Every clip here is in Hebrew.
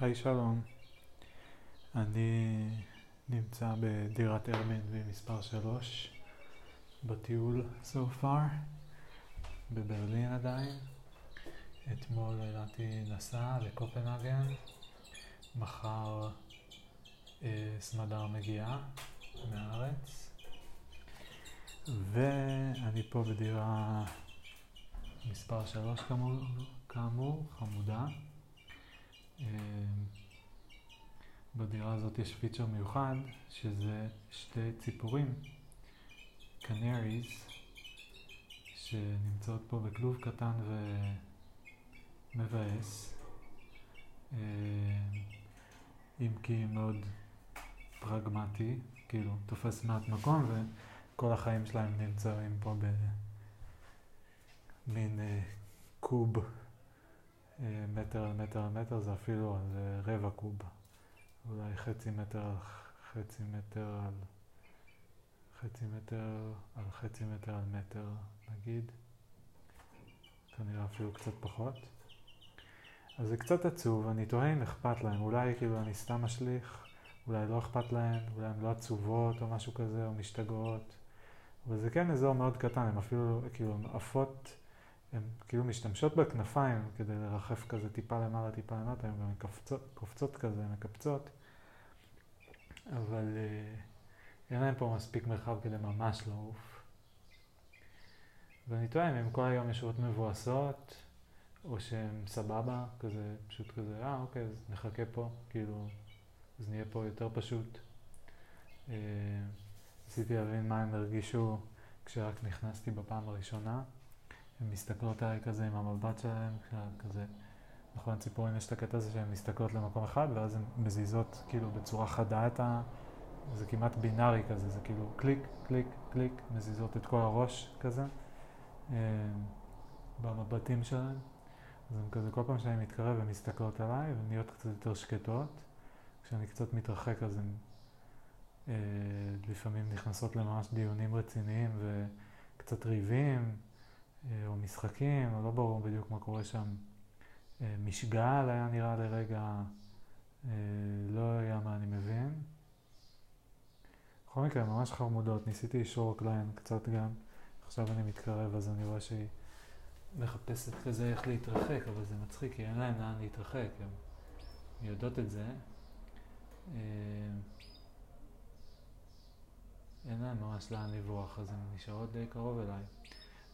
היי שלום, אני נמצא בדירת Airbnb מספר 3 בטיול so far, בברלין עדיין. אתמול ידעתי נסע לקופנהגן, מחר אה, סמדר מגיעה מהארץ, ואני פה בדירה מספר 3 כאמור, כאמור חמודה. אה, בדירה הזאת יש פיצ'ר מיוחד, שזה שתי ציפורים, קנריז, שנמצאות פה בכלוב קטן ומבאס, אה, אם כי מאוד פרגמטי, כאילו תופס מעט מקום וכל החיים שלהם נמצאים פה במין אה, קוב. מטר על מטר על מטר זה אפילו על אה, רבע קוב. אולי חצי מטר על חצי מטר על חצי מטר על חצי מטר על מטר נגיד. כנראה אפילו קצת פחות. אז זה קצת עצוב, אני תוהה אם אכפת להם, אולי כאילו אני סתם משליך, אולי לא אכפת להם, אולי הן לא עצובות או משהו כזה, או משתגעות. אבל זה כן אזור מאוד קטן, הם אפילו כאילו עפות הן כאילו משתמשות בכנפיים כדי לרחף כזה טיפה למעלה, טיפה למטה, הן גם קופצות, קופצות כזה, מקפצות, אבל אה, אין להן פה מספיק מרחב כדי ממש לעוף. ואני טועה אם הן כל היום יושבות מבואסות, או שהן סבבה, כזה, פשוט כזה, אה אוקיי, אז נחכה פה, כאילו, אז נהיה פה יותר פשוט. אה, ניסיתי להבין מה הם הרגישו כשרק נכנסתי בפעם הראשונה. הן מסתכלות עליי כזה עם המבט שלהן, כזה, נכון, ציפורים יש את הקטע הזה שהן מסתכלות למקום אחד ואז הן מזיזות כאילו בצורה חדה את ה... זה כמעט בינארי כזה, זה כאילו קליק, קליק, קליק, מזיזות את כל הראש כזה אה, במבטים שלהן. אז הן כזה כל פעם שאני מתקרב הן מסתכלות עליי והן נהיות קצת יותר שקטות. כשאני קצת מתרחק אז הן אה, לפעמים נכנסות לממש דיונים רציניים וקצת ריבים. אה, או משחקים, לא ברור בדיוק מה קורה שם. אה, משגל היה נראה לרגע, אה, לא היה מה אני מבין. בכל מקרה, ממש חמודות, ניסיתי לשרוק להן קצת גם. עכשיו אני מתקרב, אז אני רואה שהיא מחפשת כזה איך להתרחק, אבל זה מצחיק, כי אין להן לאן להתרחק, הן יודעות את זה. אין להן ממש לאן לברוח, אז הן נשארות די קרוב אליי.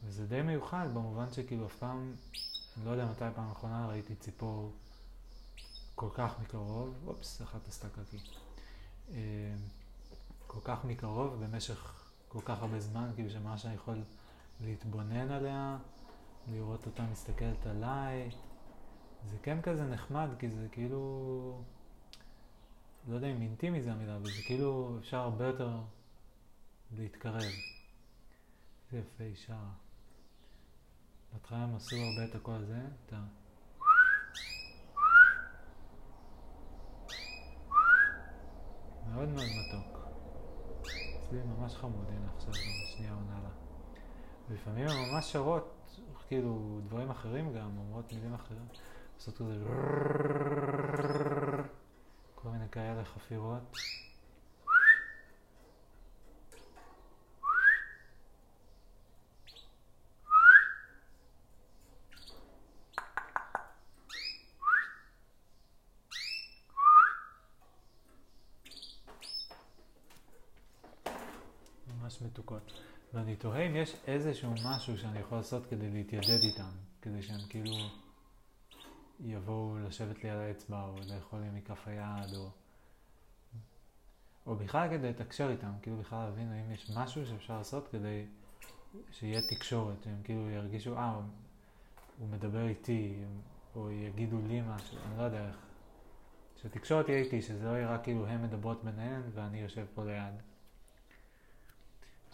וזה די מיוחד במובן שכאילו אף פעם, אני לא יודע מתי פעם אחרונה ראיתי ציפור כל כך מקרוב, אופס, אחת עשתה קקי. אה, כל כך מקרוב במשך כל כך הרבה זמן, כאילו שממש אני יכול להתבונן עליה, לראות אותה מסתכלת עליי. זה כן כזה נחמד, כי זה כאילו, לא יודע אם אינטימי זה המילה, אבל זה כאילו אפשר הרבה יותר להתקרב. זה יפה היא שרה. בהתחלה הם עשו הרבה את הקול הזה, את ה... מאוד מאוד מתוק. אצלי ממש חמוד, הנה עכשיו שנייה עונה לה. ולפעמים הן ממש שרות, כאילו, דברים אחרים גם, אומרות מילים אחרים. עושות כזה כל מיני כאלה חפירות. ממש מתוקות. ואני תוהה אם יש איזשהו משהו שאני יכול לעשות כדי להתיידד איתם, כדי שהם כאילו יבואו לשבת לי על האצבע, או לאכול לי מכף היד, או... או בכלל כדי לתקשר איתם, כאילו בכלל להבין האם יש משהו שאפשר לעשות כדי שיהיה תקשורת, שהם כאילו ירגישו, אה, הוא מדבר איתי, או יגידו לי משהו, אני לא יודע איך. שתקשורת תהיה איתי, שזה לא יהיה רק כאילו הן מדברות ביניהן ואני יושב פה ליד.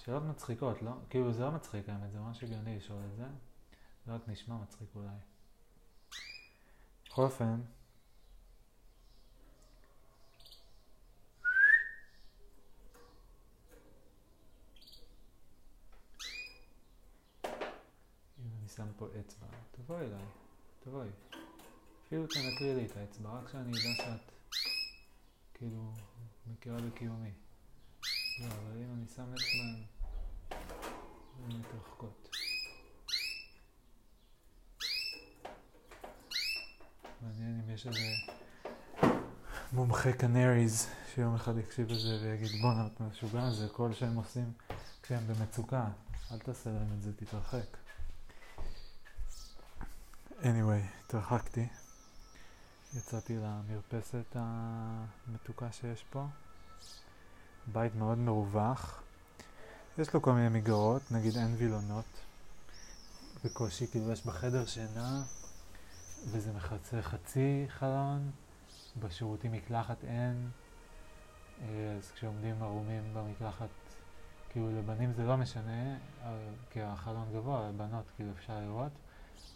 שאלות מצחיקות, לא? כאילו זה לא מצחיק האמת, זה ממש הגיוני לשאול את זה. זה רק נשמע מצחיק אולי. בכל אופן, אני שם פה אצבע, תבואי אליי, תבואי. אפילו תנקרי לי את האצבע, רק שאני אדע שאת כאילו מכירה בקיומי. לא, אבל אם אני שם אצבע, הן מתרחקות. מעניין אם יש איזה מומחה קנריז שיום אחד יקשיב לזה ויגיד בואנה את משוגע, זה כל שהם עושים כשהם במצוקה, אל תעשה להם את זה, תתרחק. anyway, התרחקתי. יצאתי למרפסת המתוקה שיש פה. בית מאוד מרווח. יש לו כל מיני מגרות, נגיד אין וילונות. בקושי, כאילו יש בחדר שינה, וזה מחצה חצי חלון. בשירותים מקלחת אין. אז כשעומדים ערומים במקלחת, כאילו לבנים זה לא משנה, כי החלון גבוה, לבנות כאילו אפשר לראות.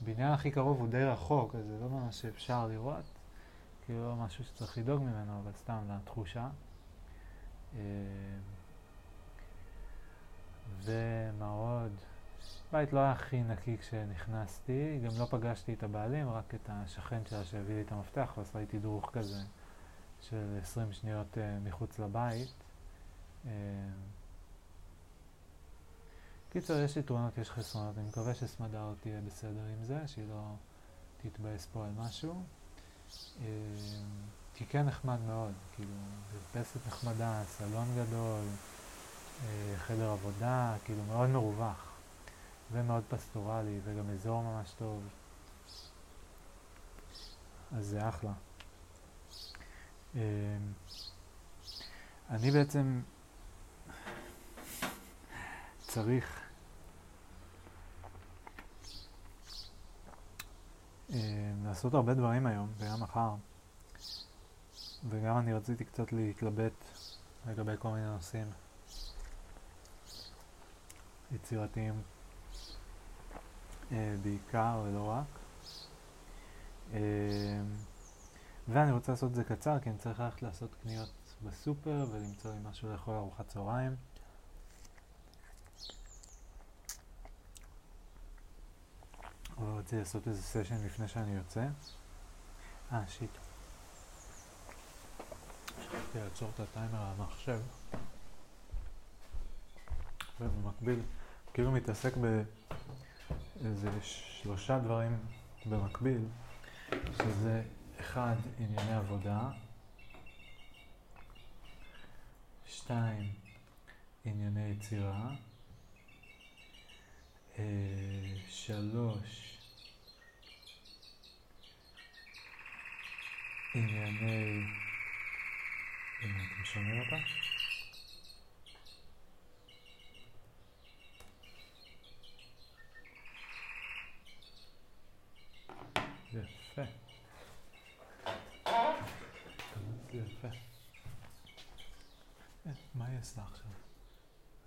הבניין הכי קרוב הוא די רחוק, אז זה לא ממש שאפשר לראות. כאילו לא משהו שצריך לדאוג ממנו, אבל סתם לתחושה. אה, ומה עוד? בית לא היה הכי נקי כשנכנסתי, גם לא פגשתי את הבעלים, רק את השכן שלה שהביא לי את המפתח ועשה לי תדרוך כזה של 20 שניות uh, מחוץ לבית. Uh, יש יתרונות, יש חסרונות, אני מקווה שסמדר תהיה בסדר עם זה, שהיא לא תתבאס פה על משהו. אה, כי כן נחמד מאוד, כאילו, מרפסת נחמדה, סלון גדול, אה, חדר עבודה, כאילו מאוד מרווח ומאוד פסטורלי וגם אזור ממש טוב. אז זה אחלה. אה, אני בעצם צריך אה, לעשות הרבה דברים היום וגם מחר. וגם אני רציתי קצת להתלבט לגבי כל מיני נושאים יצירתיים אה, בעיקר ולא רק. אה, ואני רוצה לעשות את זה קצר כי אני צריך ללכת לעשות קניות בסופר ולמצוא לי משהו לאכול ארוחת צהריים. אבל רציתי לעשות איזה סשן לפני שאני יוצא. אה, שיט. שכחתי לעצור את הטיימר על המחשב. ובמקביל, כאילו מתעסק באיזה שלושה דברים במקביל, שזה אחד, ענייני עבודה, שתיים, ענייני יצירה, אה, שלוש, ענייני... הנה, אתם שומעים אותה? יפה. יפה. אה, מה היא עשתה עכשיו?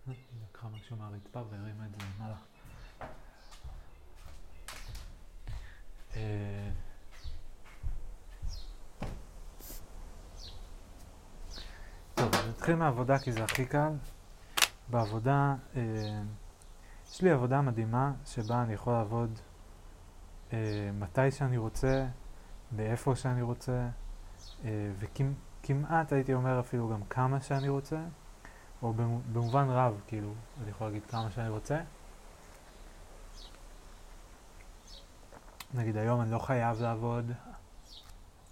היא לקחה משהו מהרצפה והרימה את זה למעלה. אה, טוב, נתחיל מהעבודה כי זה הכי קל. בעבודה, אה, יש לי עבודה מדהימה שבה אני יכול לעבוד אה, מתי שאני רוצה, באיפה שאני רוצה, וכמעט הייתי אומר אפילו גם כמה שאני רוצה, או במובן רב, כאילו, אני יכול להגיד כמה שאני רוצה. נגיד היום אני לא חייב לעבוד,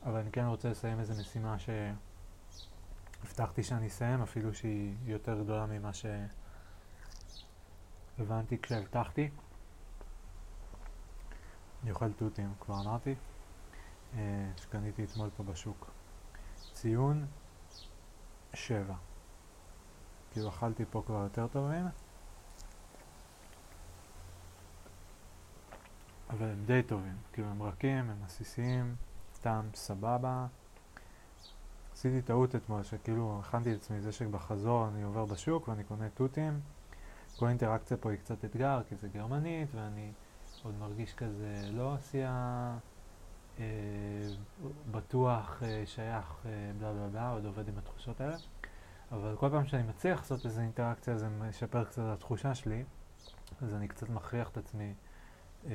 אבל אני כן רוצה לסיים איזו משימה שהבטחתי שאני אסיים, אפילו שהיא יותר גדולה ממה שהבנתי כשהבטחתי. אני אוכל תותים, כבר אמרתי, אה, שקניתי אתמול פה בשוק. ציון שבע. כאילו אכלתי פה כבר יותר טובים. אבל הם די טובים, כאילו הם רכים, הם עסיסיים, טעם סבבה. עשיתי טעות אתמול, שכאילו הכנתי את עצמי זה שבחזור אני עובר בשוק ואני קונה תותים. כל אינטראקציה פה היא קצת אתגר, כי זה גרמנית ואני עוד מרגיש כזה לא עשייה אה, בטוח, אה, שייך, אה, בלה בלה בלה, עוד עובד עם התחושות האלה. אבל כל פעם שאני מצליח לעשות איזו אינטראקציה זה משפר קצת התחושה שלי, אז אני קצת מכריח את עצמי אה,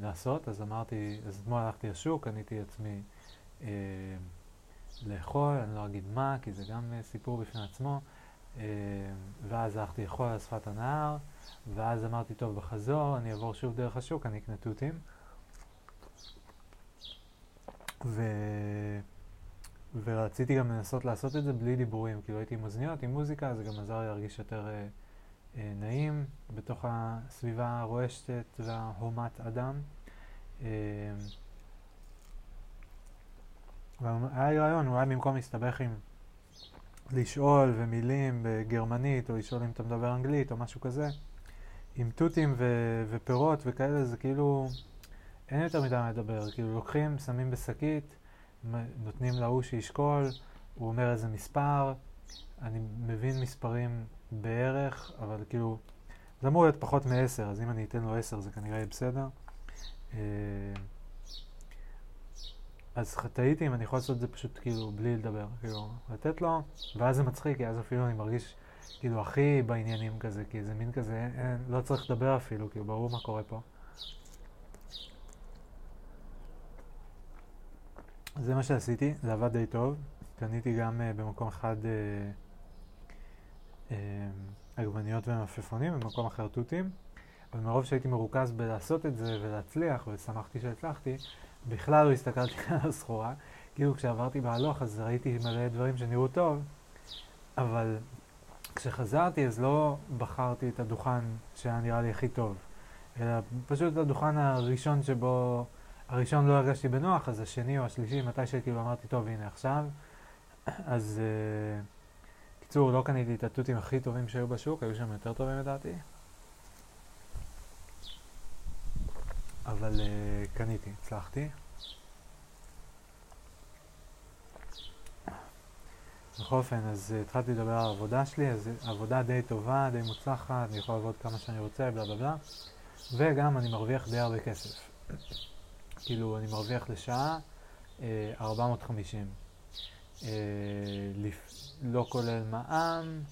לעשות, אז אמרתי, אז אתמול הלכתי לשוק, קניתי עצמי אה, לאכול, אני לא אגיד מה, כי זה גם אה, סיפור בפני עצמו, אה, ואז הלכתי לאכול על שפת הנהר, ואז אמרתי, טוב, בחזור אני אעבור שוב דרך השוק, אני אקנה תותים. ו... ורציתי גם לנסות לעשות את זה בלי דיבורים, כאילו הייתי עם אוזניות, עם מוזיקה, זה גם עזר לי להרגיש יותר אה, אה, נעים בתוך הסביבה הרועשת וההומת אדם. אה, והיה לי רעיון, אולי במקום להסתבך עם לשאול ומילים בגרמנית, או לשאול אם אתה מדבר אנגלית או משהו כזה, עם תותים ו- ופירות וכאלה, זה כאילו, אין יותר מדי מה לדבר, כאילו לוקחים, שמים בשקית, נותנים להוא שישקול, הוא אומר איזה מספר, אני מבין מספרים בערך, אבל כאילו, זה אמור להיות פחות מ-10, אז אם אני אתן לו 10 זה כנראה יהיה בסדר. אה, אז טעיתי אם אני יכול לעשות את זה פשוט כאילו בלי לדבר, כאילו לתת לו, ואז זה מצחיק, כי אז אפילו אני מרגיש כאילו הכי בעניינים כזה, כי זה מין כזה, אין, אין, לא צריך לדבר אפילו, כאילו ברור מה קורה פה. זה מה שעשיתי, זה עבד די טוב. קניתי גם uh, במקום אחד uh, uh, עגבניות במקום אחר תותים. אבל מרוב שהייתי מרוכז בלעשות את זה ולהצליח, ושמחתי שהצלחתי, בכלל לא הסתכלתי על הסחורה. כאילו כשעברתי בהלוך אז ראיתי מלא דברים שנראו טוב, אבל כשחזרתי אז לא בחרתי את הדוכן שהיה נראה לי הכי טוב, אלא פשוט הדוכן הראשון שבו... הראשון לא הרגשתי בנוח, אז השני או השלישי, מתי שכאילו אמרתי, טוב, הנה עכשיו. אז uh, קיצור, לא קניתי את התותים הכי טובים שהיו בשוק, היו שם יותר טובים לדעתי. אבל uh, קניתי, הצלחתי. בכל אופן, אז uh, התחלתי לדבר על העבודה שלי, אז עבודה די טובה, די מוצלחת, אני יכול לעבוד כמה שאני רוצה, בלה בלה בלה, וגם אני מרוויח די הרבה כסף. כאילו אני מרוויח לשעה אה, 450. אה, לפ... לא כולל מע"מ,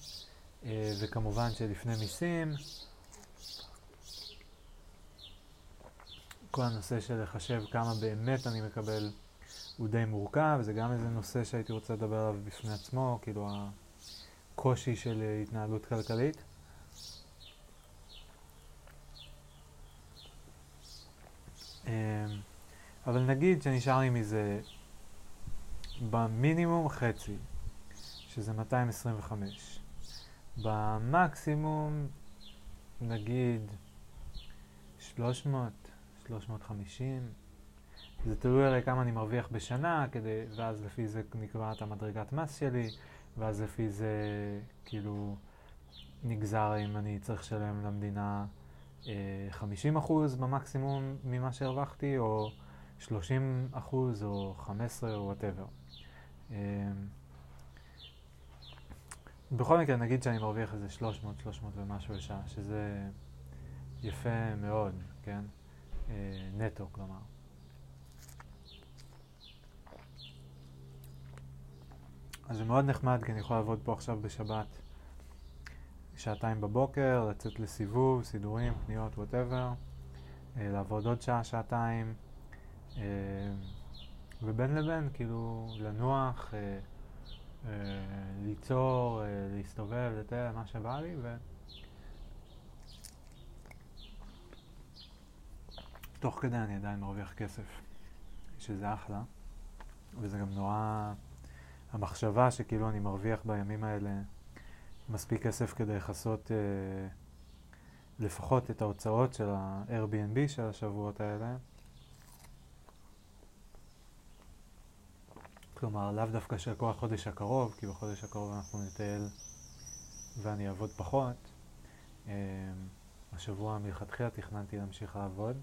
אה, וכמובן שלפני מיסים. כל הנושא של לחשב כמה באמת אני מקבל הוא די מורכב, זה גם איזה נושא שהייתי רוצה לדבר עליו בפני עצמו, כאילו הקושי של התנהלות כלכלית. Um, אבל נגיד שנשאר לי מזה במינימום חצי, שזה 225. במקסימום נגיד 300, 350. זה תלוי עלי כמה אני מרוויח בשנה, כדי, ואז לפי זה נקבעת המדרגת מס שלי, ואז לפי זה כאילו נגזר אם אני צריך לשלם למדינה אה, 50% במקסימום ממה שהרווחתי, או 30 אחוז או 15 או וואטאבר. אמ, בכל מקרה נגיד שאני מרוויח איזה 300, 300 ומשהו לשעה, שזה יפה מאוד, כן? אה, נטו, כלומר. אז זה מאוד נחמד, כי אני יכול לעבוד פה עכשיו בשבת שעתיים בבוקר, לצאת לסיבוב, סידורים, קניות, וואטאבר, אה, לעבוד עוד שעה, שעתיים. אה, ובין לבין, כאילו, לנוח, ליצור, להסתובב, לתאר, מה שבא לי, ו... תוך כדי אני עדיין מרוויח כסף, שזה אחלה, וזה גם נורא... המחשבה שכאילו אני מרוויח בימים האלה מספיק כסף כדי לכסות אה, לפחות את ההוצאות של ה-Airbnb של השבועות האלה, כלומר, לאו דווקא של כל החודש הקרוב, כי בחודש הקרוב אנחנו נטייל ואני אעבוד פחות. אמ, השבוע מלכתחילה תכננתי להמשיך לעבוד.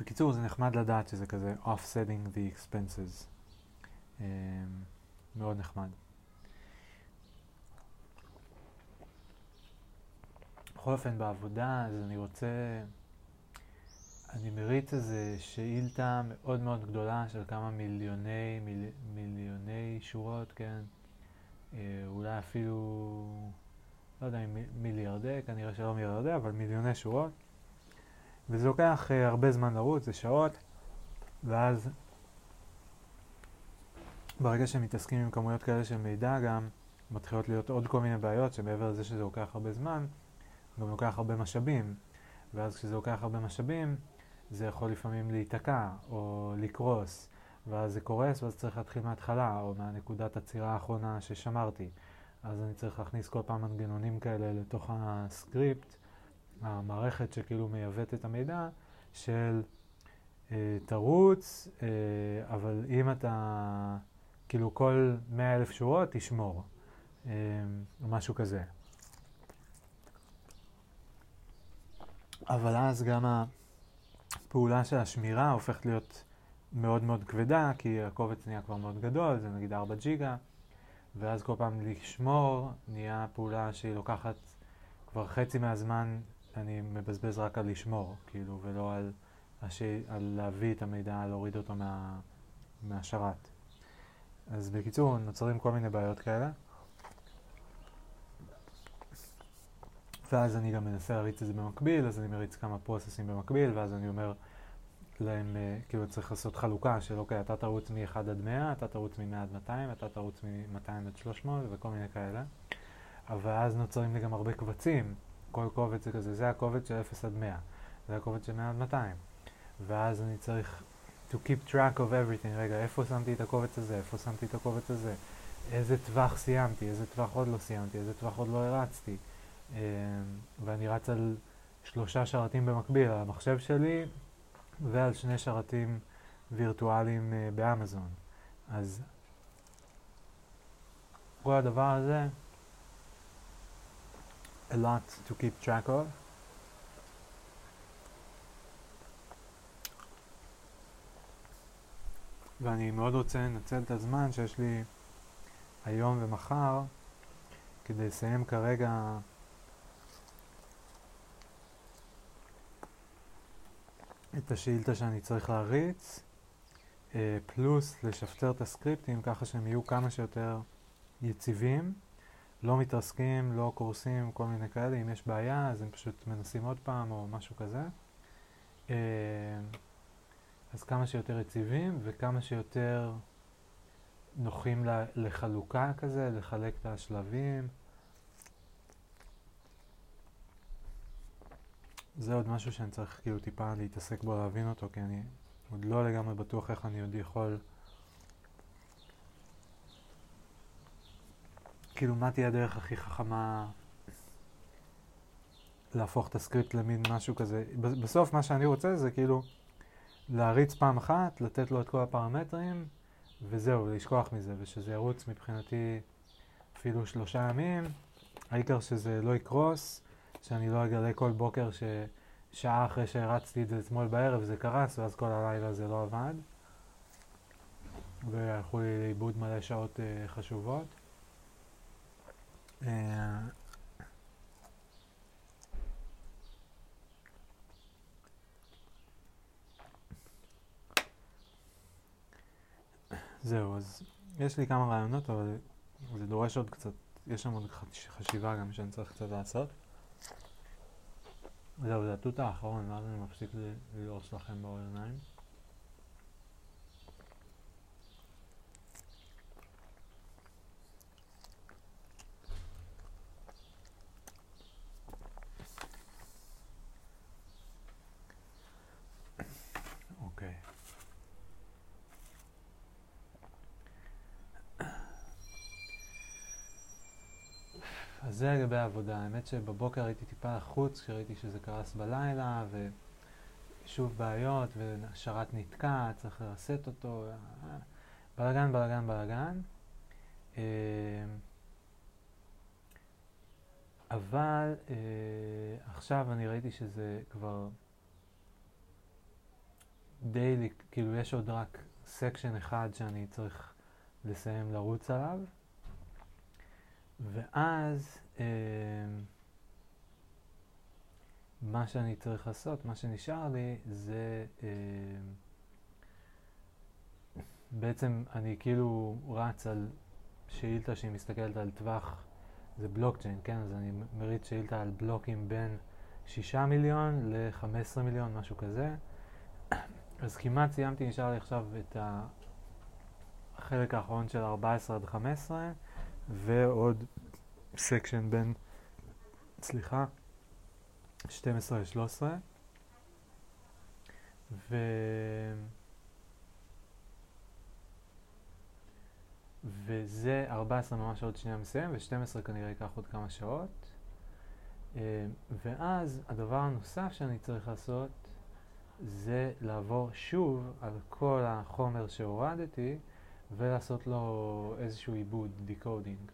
בקיצור, זה נחמד לדעת שזה כזה offsetting the expenses. אמ, מאוד נחמד. בכל אופן, בעבודה, אז אני רוצה... אני מריץ איזה שאילתה מאוד מאוד גדולה של כמה מיליוני, מיל, מיליוני שורות, כן? אה, אולי אפילו לא יודע אם מיליארדי, כנראה שלא מיליארדי, אבל מיליוני שורות. וזה לוקח uh, הרבה זמן לרוץ, זה שעות, ואז ברגע שמתעסקים עם כמויות כאלה של מידע גם מתחילות להיות עוד כל מיני בעיות שמעבר לזה שזה לוקח הרבה זמן, גם לוקח הרבה משאבים. ואז כשזה לוקח הרבה משאבים, זה יכול לפעמים להיתקע או לקרוס, ואז זה קורס ואז צריך להתחיל מההתחלה או מהנקודת עצירה האחרונה ששמרתי. אז אני צריך להכניס כל פעם מנגנונים כאלה לתוך הסקריפט, המערכת שכאילו מייבאת את המידע של אה, תרוץ, אה, אבל אם אתה, כאילו כל מאה אלף שורות תשמור, אה, משהו כזה. אבל אז גם הפעולה של השמירה הופכת להיות מאוד מאוד כבדה, כי הקובץ נהיה כבר מאוד גדול, זה נגיד 4 ג'יגה, ואז כל פעם לשמור נהיה פעולה שהיא לוקחת כבר חצי מהזמן, אני מבזבז רק על לשמור, כאילו, ולא על, הש... על להביא את המידע, להוריד אותו מה... מהשרת. אז בקיצור, נוצרים כל מיני בעיות כאלה. ואז אני גם מנסה להריץ את זה במקביל, אז אני מריץ כמה פרוססים במקביל, ואז אני אומר להם, אה, כאילו צריך לעשות חלוקה של אוקיי, אתה תרוץ מ-1 עד 100, אתה תרוץ מ-100 עד 200, אתה תרוץ מ-200 עד 300 וכל מיני כאלה. אבל אז נוצרים לי גם הרבה קבצים, כל קובץ זה כזה, זה הקובץ של 0 עד 100, זה הקובץ של 100 עד 200. ואז אני צריך to keep track of everything, רגע, איפה שמתי את הקובץ הזה, איפה שמתי את הקובץ הזה, איזה טווח סיימתי, איזה טווח עוד לא סיימתי, איזה טווח עוד לא הרצתי. אמ, ואני רץ על שלושה שרתים במקביל, על המחשב שלי ועל שני שרתים וירטואליים אה, באמזון. אז כל הדבר הזה, a lot to keep track of. ואני מאוד רוצה לנצל את הזמן שיש לי היום ומחר כדי לסיים כרגע את השאילתה שאני צריך להריץ, אה, פלוס לשפטר את הסקריפטים ככה שהם יהיו כמה שיותר יציבים, לא מתרסקים, לא קורסים, כל מיני כאלה. אם יש בעיה, אז הם פשוט מנסים עוד פעם או משהו כזה. אה, אז כמה שיותר יציבים וכמה שיותר נוחים לחלוקה כזה, לחלק את השלבים. זה עוד משהו שאני צריך כאילו טיפה להתעסק בו, להבין אותו, כי אני עוד לא לגמרי בטוח איך אני עוד יכול... כאילו, מה תהיה הדרך הכי חכמה להפוך את הסקריפט למין משהו כזה. בסוף מה שאני רוצה זה כאילו להריץ פעם אחת, לתת לו את כל הפרמטרים, וזהו, לשכוח מזה, ושזה ירוץ מבחינתי אפילו שלושה ימים, העיקר שזה לא יקרוס, שאני לא אגלה כל בוקר ששעה אחרי שהרצתי את זה אתמול בערב זה קרס, ואז כל הלילה זה לא עבד. והלכו לי לאיבוד מלא שעות uh, חשובות. Uh, זהו, אז יש לי כמה רעיונות, אבל זה דורש עוד קצת, יש שם עוד חשיבה גם שאני צריך קצת לעשות. זהו, זה התות האחרון, ואז אני מפסיק ללעוס לכם באוזניים. אז זה לגבי העבודה. האמת שבבוקר הייתי טיפה לחוץ כשראיתי שזה קרס בלילה, ושוב בעיות, ושרת נתקע, צריך לרסטט אותו, בלאגן, בלאגן, בלאגן. אה, אבל אה, עכשיו אני ראיתי שזה כבר די, כאילו יש עוד רק section אחד שאני צריך לסיים לרוץ עליו. ואז אה, מה שאני צריך לעשות, מה שנשאר לי, זה אה, בעצם אני כאילו רץ על שאילתה שהיא מסתכלת על טווח זה בלוקצ'יין, כן? אז אני מריץ שאילתה על בלוקים בין 6 מיליון ל-15 מיליון, משהו כזה. אז כמעט סיימתי, נשאר לי עכשיו את החלק האחרון של 14 עד 15, ועוד סקשן בין, סליחה, 12 ל-13. ו... וזה 14 ממש עוד שנייה מסיים, ו-12 כנראה ייקח עוד כמה שעות. אה, ואז הדבר הנוסף שאני צריך לעשות זה לעבור שוב על כל החומר שהורדתי ולעשות לו איזשהו עיבוד, decoding.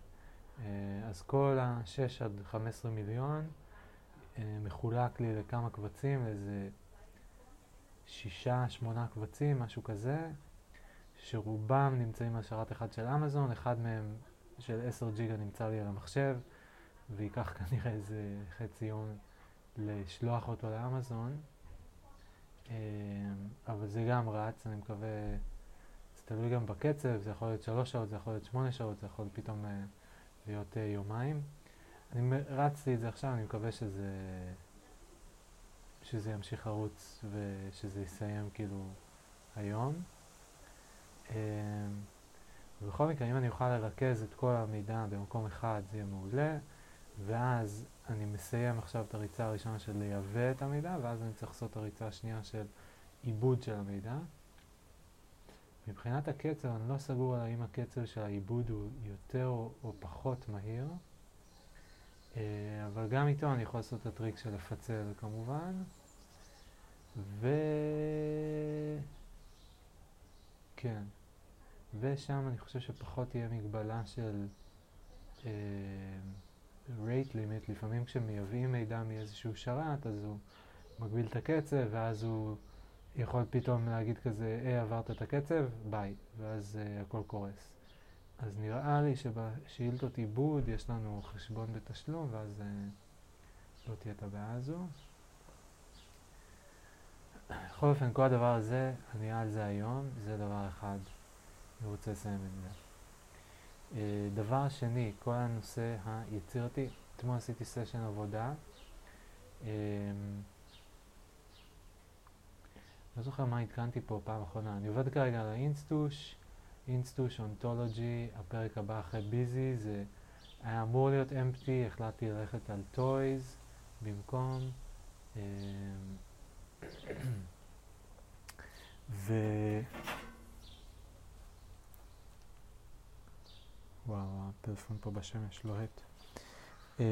אה, אז כל ה-6 עד 15 מיליון אה, מחולק לי לכמה קבצים, שישה, שמונה קבצים, משהו כזה, שרובם נמצאים על שרת אחד של אמזון, אחד מהם של 10 ג'יגה נמצא לי על המחשב, וייקח כנראה איזה חצי יום לשלוח אותו לאמזון. אה, אבל זה גם רץ, אני מקווה, תלוי גם בקצב, זה יכול להיות שלוש שעות, זה יכול להיות שמונה שעות, זה יכול פתאום אה, להיות אה, יומיים. אני רצתי את זה עכשיו, אני מקווה שזה, שזה ימשיך לרוץ ושזה יסיים כאילו היום. ובכל מקרה, אם אני אוכל לרכז את כל המידע במקום אחד, זה יהיה מעולה. ואז אני מסיים עכשיו את הריצה הראשונה של לייבא את המידע, ואז אני צריך לעשות את הריצה השנייה של עיבוד של המידע. מבחינת הקצב, אני לא סגור על האם הקצב של העיבוד הוא יותר או, פחות מהיר, אה, אבל גם איתו אני יכול לעשות את הטריק של לפצל כמובן. ו... כן. ושם אני חושב שפחות תהיה מגבלה של... אה, rate limit, לפעמים כשמייבאים מידע מאיזשהו שרת, אז הוא מגביל את הקצב, ואז הוא יכול פתאום להגיד כזה, היי, עברת את הקצב, ביי, ואז uh, הכל קורס. אז נראה לי שבשאילתות עיבוד יש לנו חשבון בתשלום, ואז uh, לא תהיה את הבעיה הזו. בכל אופן, כל הדבר הזה, אני על זה היום, זה דבר אחד. אני רוצה לסיים את זה. אה, דבר שני, כל הנושא היצירתי, אתמול עשיתי סשן עבודה. אה, לא זוכר מה עדכנתי פה פעם אחרונה, אני עובד כרגע על האינסטוש, אינסטוש אונטולוגי, הפרק הבא אחרי ביזי, זה היה אמור להיות Empty, החלטתי ללכת על Toys במקום. אה, ו... וואו, הפלאפון פה בשמש לוהט. אה,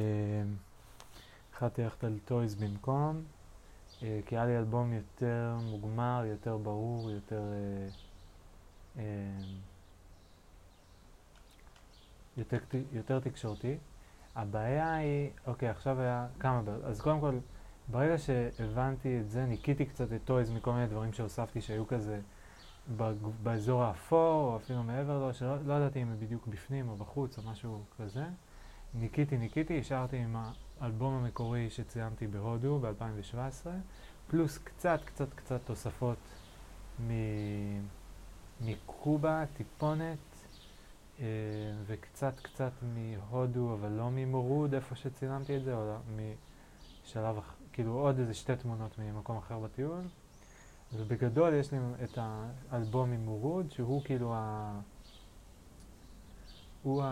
החלטתי ללכת על Toys במקום, כי היה לי אלבום יותר מוגמר, יותר ברור, יותר... אה, יותר, יותר תקשורתי. הבעיה היא, אוקיי, עכשיו היה כמה בעיות. אז קודם כל, ברגע שהבנתי את זה, ניקיתי קצת את Toys מכל מיני דברים שהוספתי שהיו כזה באזור האפור, או אפילו מעבר לו, שלא לא ידעתי אם הם בדיוק בפנים או בחוץ או משהו כזה. ניקיתי, ניקיתי, השארתי עם האלבום המקורי שציימתי בהודו ב-2017, פלוס קצת, קצת, קצת תוספות מקובה, טיפונת, אה, וקצת, קצת מהודו, אבל לא ממורוד, איפה שצילמתי את זה, או משלב, כאילו עוד איזה שתי תמונות ממקום אחר בטיול. ובגדול יש לי את האלבום עם מורוד, שהוא כאילו ה... הוא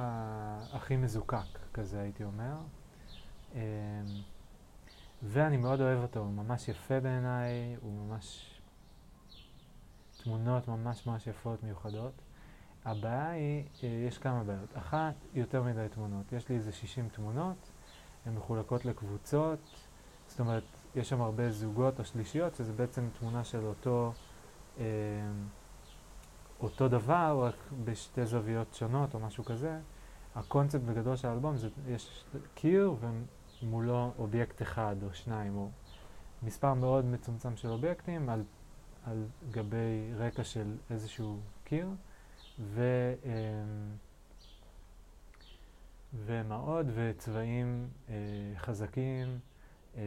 הכי מזוקק, כזה הייתי אומר. אמ, ואני מאוד אוהב אותו, הוא ממש יפה בעיניי, הוא ממש... תמונות ממש ממש יפות, מיוחדות. הבעיה היא, אה, יש כמה בעיות. אחת, יותר מדי תמונות. יש לי איזה 60 תמונות, הן מחולקות לקבוצות, זאת אומרת, יש שם הרבה זוגות או שלישיות, שזה בעצם תמונה של אותו, אה, אותו דבר, רק בשתי זוויות שונות או משהו כזה. הקונספט בגדול של האלבום זה, יש קיר ומולו אובייקט אחד או שניים, או מספר מאוד מצומצם של אובייקטים על, על גבי רקע של איזשהו קיר, ו... אה, ומעות וצבעים אה, חזקים. אה,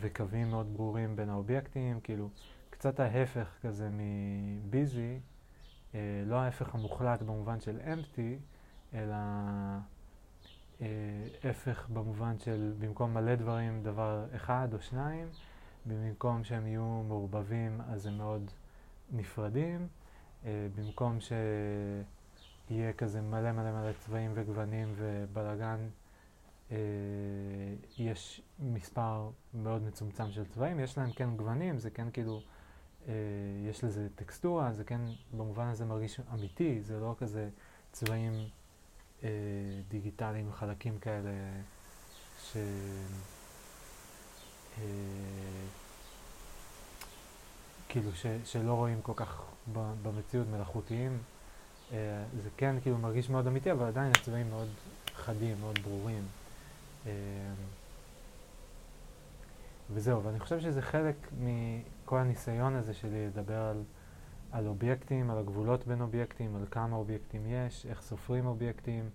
וקווים מאוד ברורים בין האובייקטים, כאילו קצת ההפך כזה מביזי, אה, לא ההפך המוחלט במובן של אמפטי, אלא אה, הפך במובן של במקום מלא דברים דבר אחד או שניים, במקום שהם יהיו מעורבבים אז הם מאוד נפרדים, אה, במקום שיהיה כזה מלא מלא מלא צבעים וגוונים ובלאגן, אה, יש מספר מאוד מצומצם של צבעים, יש להם כן גוונים, זה כן כאילו, אה, יש לזה טקסטורה, זה כן במובן הזה מרגיש אמיתי, זה לא כזה צבעים אה, דיגיטליים, חלקים כאלה ש... אה, כאילו ש, שלא רואים כל כך במציאות מלאכותיים. אה, זה כן כאילו מרגיש מאוד אמיתי, אבל עדיין הצבעים מאוד חדים, מאוד ברורים. אה, וזהו, ואני חושב שזה חלק מכל הניסיון הזה שלי לדבר על, על אובייקטים, על הגבולות בין אובייקטים, על כמה אובייקטים יש, איך סופרים אובייקטים,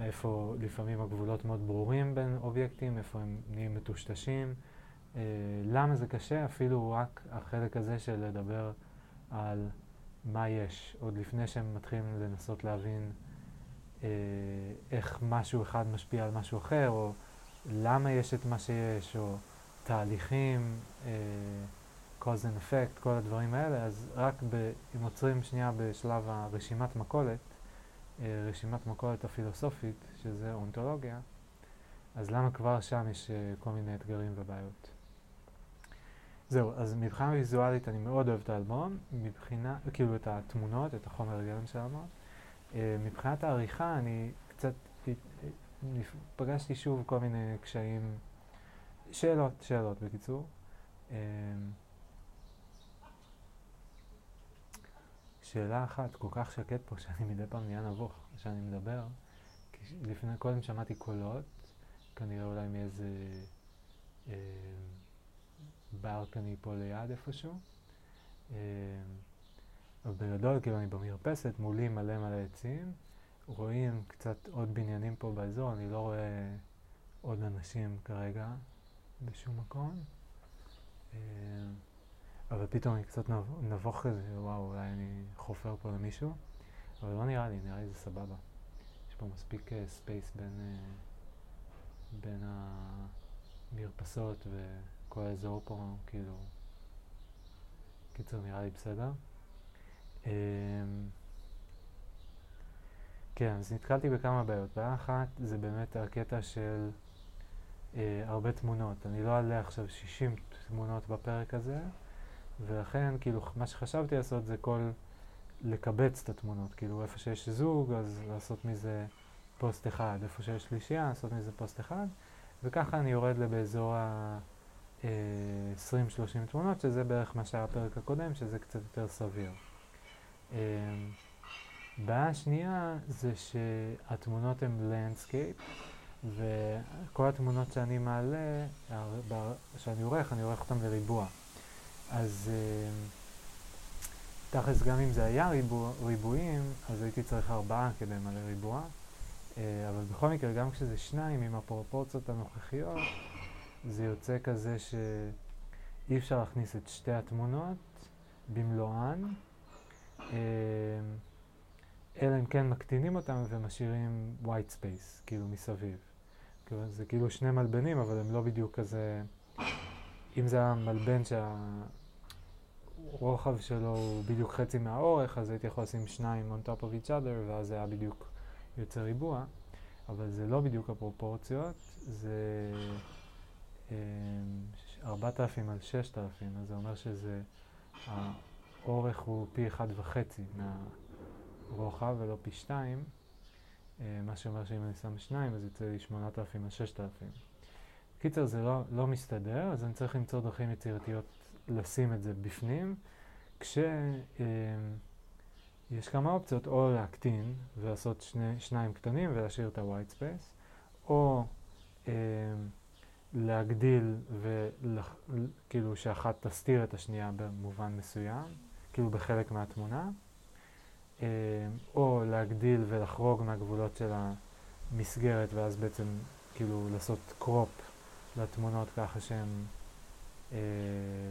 איפה לפעמים הגבולות מאוד ברורים בין אובייקטים, איפה הם נהיים מטושטשים. אה, למה זה קשה? אפילו רק החלק הזה של לדבר על מה יש, עוד לפני שהם מתחילים לנסות להבין אה, איך משהו אחד משפיע על משהו אחר, או למה יש את מה שיש, או תהליכים, אה, cause and effect, כל הדברים האלה, אז רק ב, אם עוצרים שנייה בשלב הרשימת מכולת, אה, רשימת מכולת הפילוסופית, שזה אונתולוגיה, אז למה כבר שם יש אה, כל מיני אתגרים ובעיות? זהו, אז מבחינה ויזואלית אני מאוד אוהב את האלבום, מבחינה, כאילו את התמונות, את החומר הגלם של האלבום. Uh, מבחינת העריכה אני קצת, פגשתי שוב כל מיני קשיים, שאלות, שאלות בקיצור. שאלה אחת, כל כך שקט פה שאני מדי פעם נהיה נבוך כשאני מדבר, לפני קודם שמעתי קולות, כנראה אולי מאיזה... Uh, בלקני פה ליד איפשהו. אה, אבל בגדול, כאילו אני במרפסת, מולי מלא מלא עצים, רואים קצת עוד בניינים פה באזור, אני לא רואה עוד אנשים כרגע בשום מקום. אה, אבל פתאום אני קצת נבוך כזה, וואו, אולי אני חופר פה למישהו, אבל לא נראה לי, נראה לי זה סבבה. יש פה מספיק space בין, אה, בין המרפסות ו... כל האזור פה, כאילו... קיצר, נראה לי בסדר. אמ, כן, אז נתקלתי בכמה בעיות. בעיה אחת זה באמת הקטע של אה, הרבה תמונות. אני לא אעלה עכשיו 60 תמונות בפרק הזה, ולכן, כאילו, מה שחשבתי לעשות זה כל... לקבץ את התמונות. כאילו, איפה שיש זוג, אז לעשות מזה פוסט אחד. איפה שיש שלישייה, לעשות מזה פוסט אחד. וככה אני יורד לבאזור ה... 20-30 תמונות, שזה בערך מה שהיה בפרק הקודם, שזה קצת יותר סביר. אמ, בעיה שנייה זה שהתמונות הן landscape, וכל התמונות שאני מעלה, שאני עורך, אני עורך אותן לריבוע. אז אמ, תכלס גם אם זה היה ריבוע, ריבועים, אז הייתי צריך ארבעה כדי למלא ריבוע. אה, אבל בכל מקרה, גם כשזה שניים עם הפרופורציות הנוכחיות, זה יוצא כזה שאי אפשר להכניס את שתי התמונות במלואן, אה, אלא אם כן מקטינים אותם ומשאירים white space, כאילו מסביב. זה כאילו שני מלבנים, אבל הם לא בדיוק כזה... אם זה היה מלבן שהרוחב שלו הוא בדיוק חצי מהאורך, אז הייתי יכול לשים שניים on top of each other, ואז זה היה בדיוק יוצא ריבוע. אבל זה לא בדיוק הפרופורציות, זה... 4,000 על 6,000, אז זה אומר שזה, האורך הוא פי אחד וחצי מהרוחב ולא פי שתיים, אה, מה שאומר שאם אני שם שניים אז יוצא לי 8,000 על 6,000. קיצר זה לא, לא מסתדר, אז אני צריך למצוא דרכים יצירתיות לשים את זה בפנים, כשיש אה, כמה אופציות, או להקטין ולעשות שני, שניים קטנים ולהשאיר את ה-white space, או אה, להגדיל וכאילו שאחת תסתיר את השנייה במובן מסוים, כאילו בחלק מהתמונה, אה, או להגדיל ולחרוג מהגבולות של המסגרת ואז בעצם כאילו לעשות קרופ לתמונות ככה שהן אה,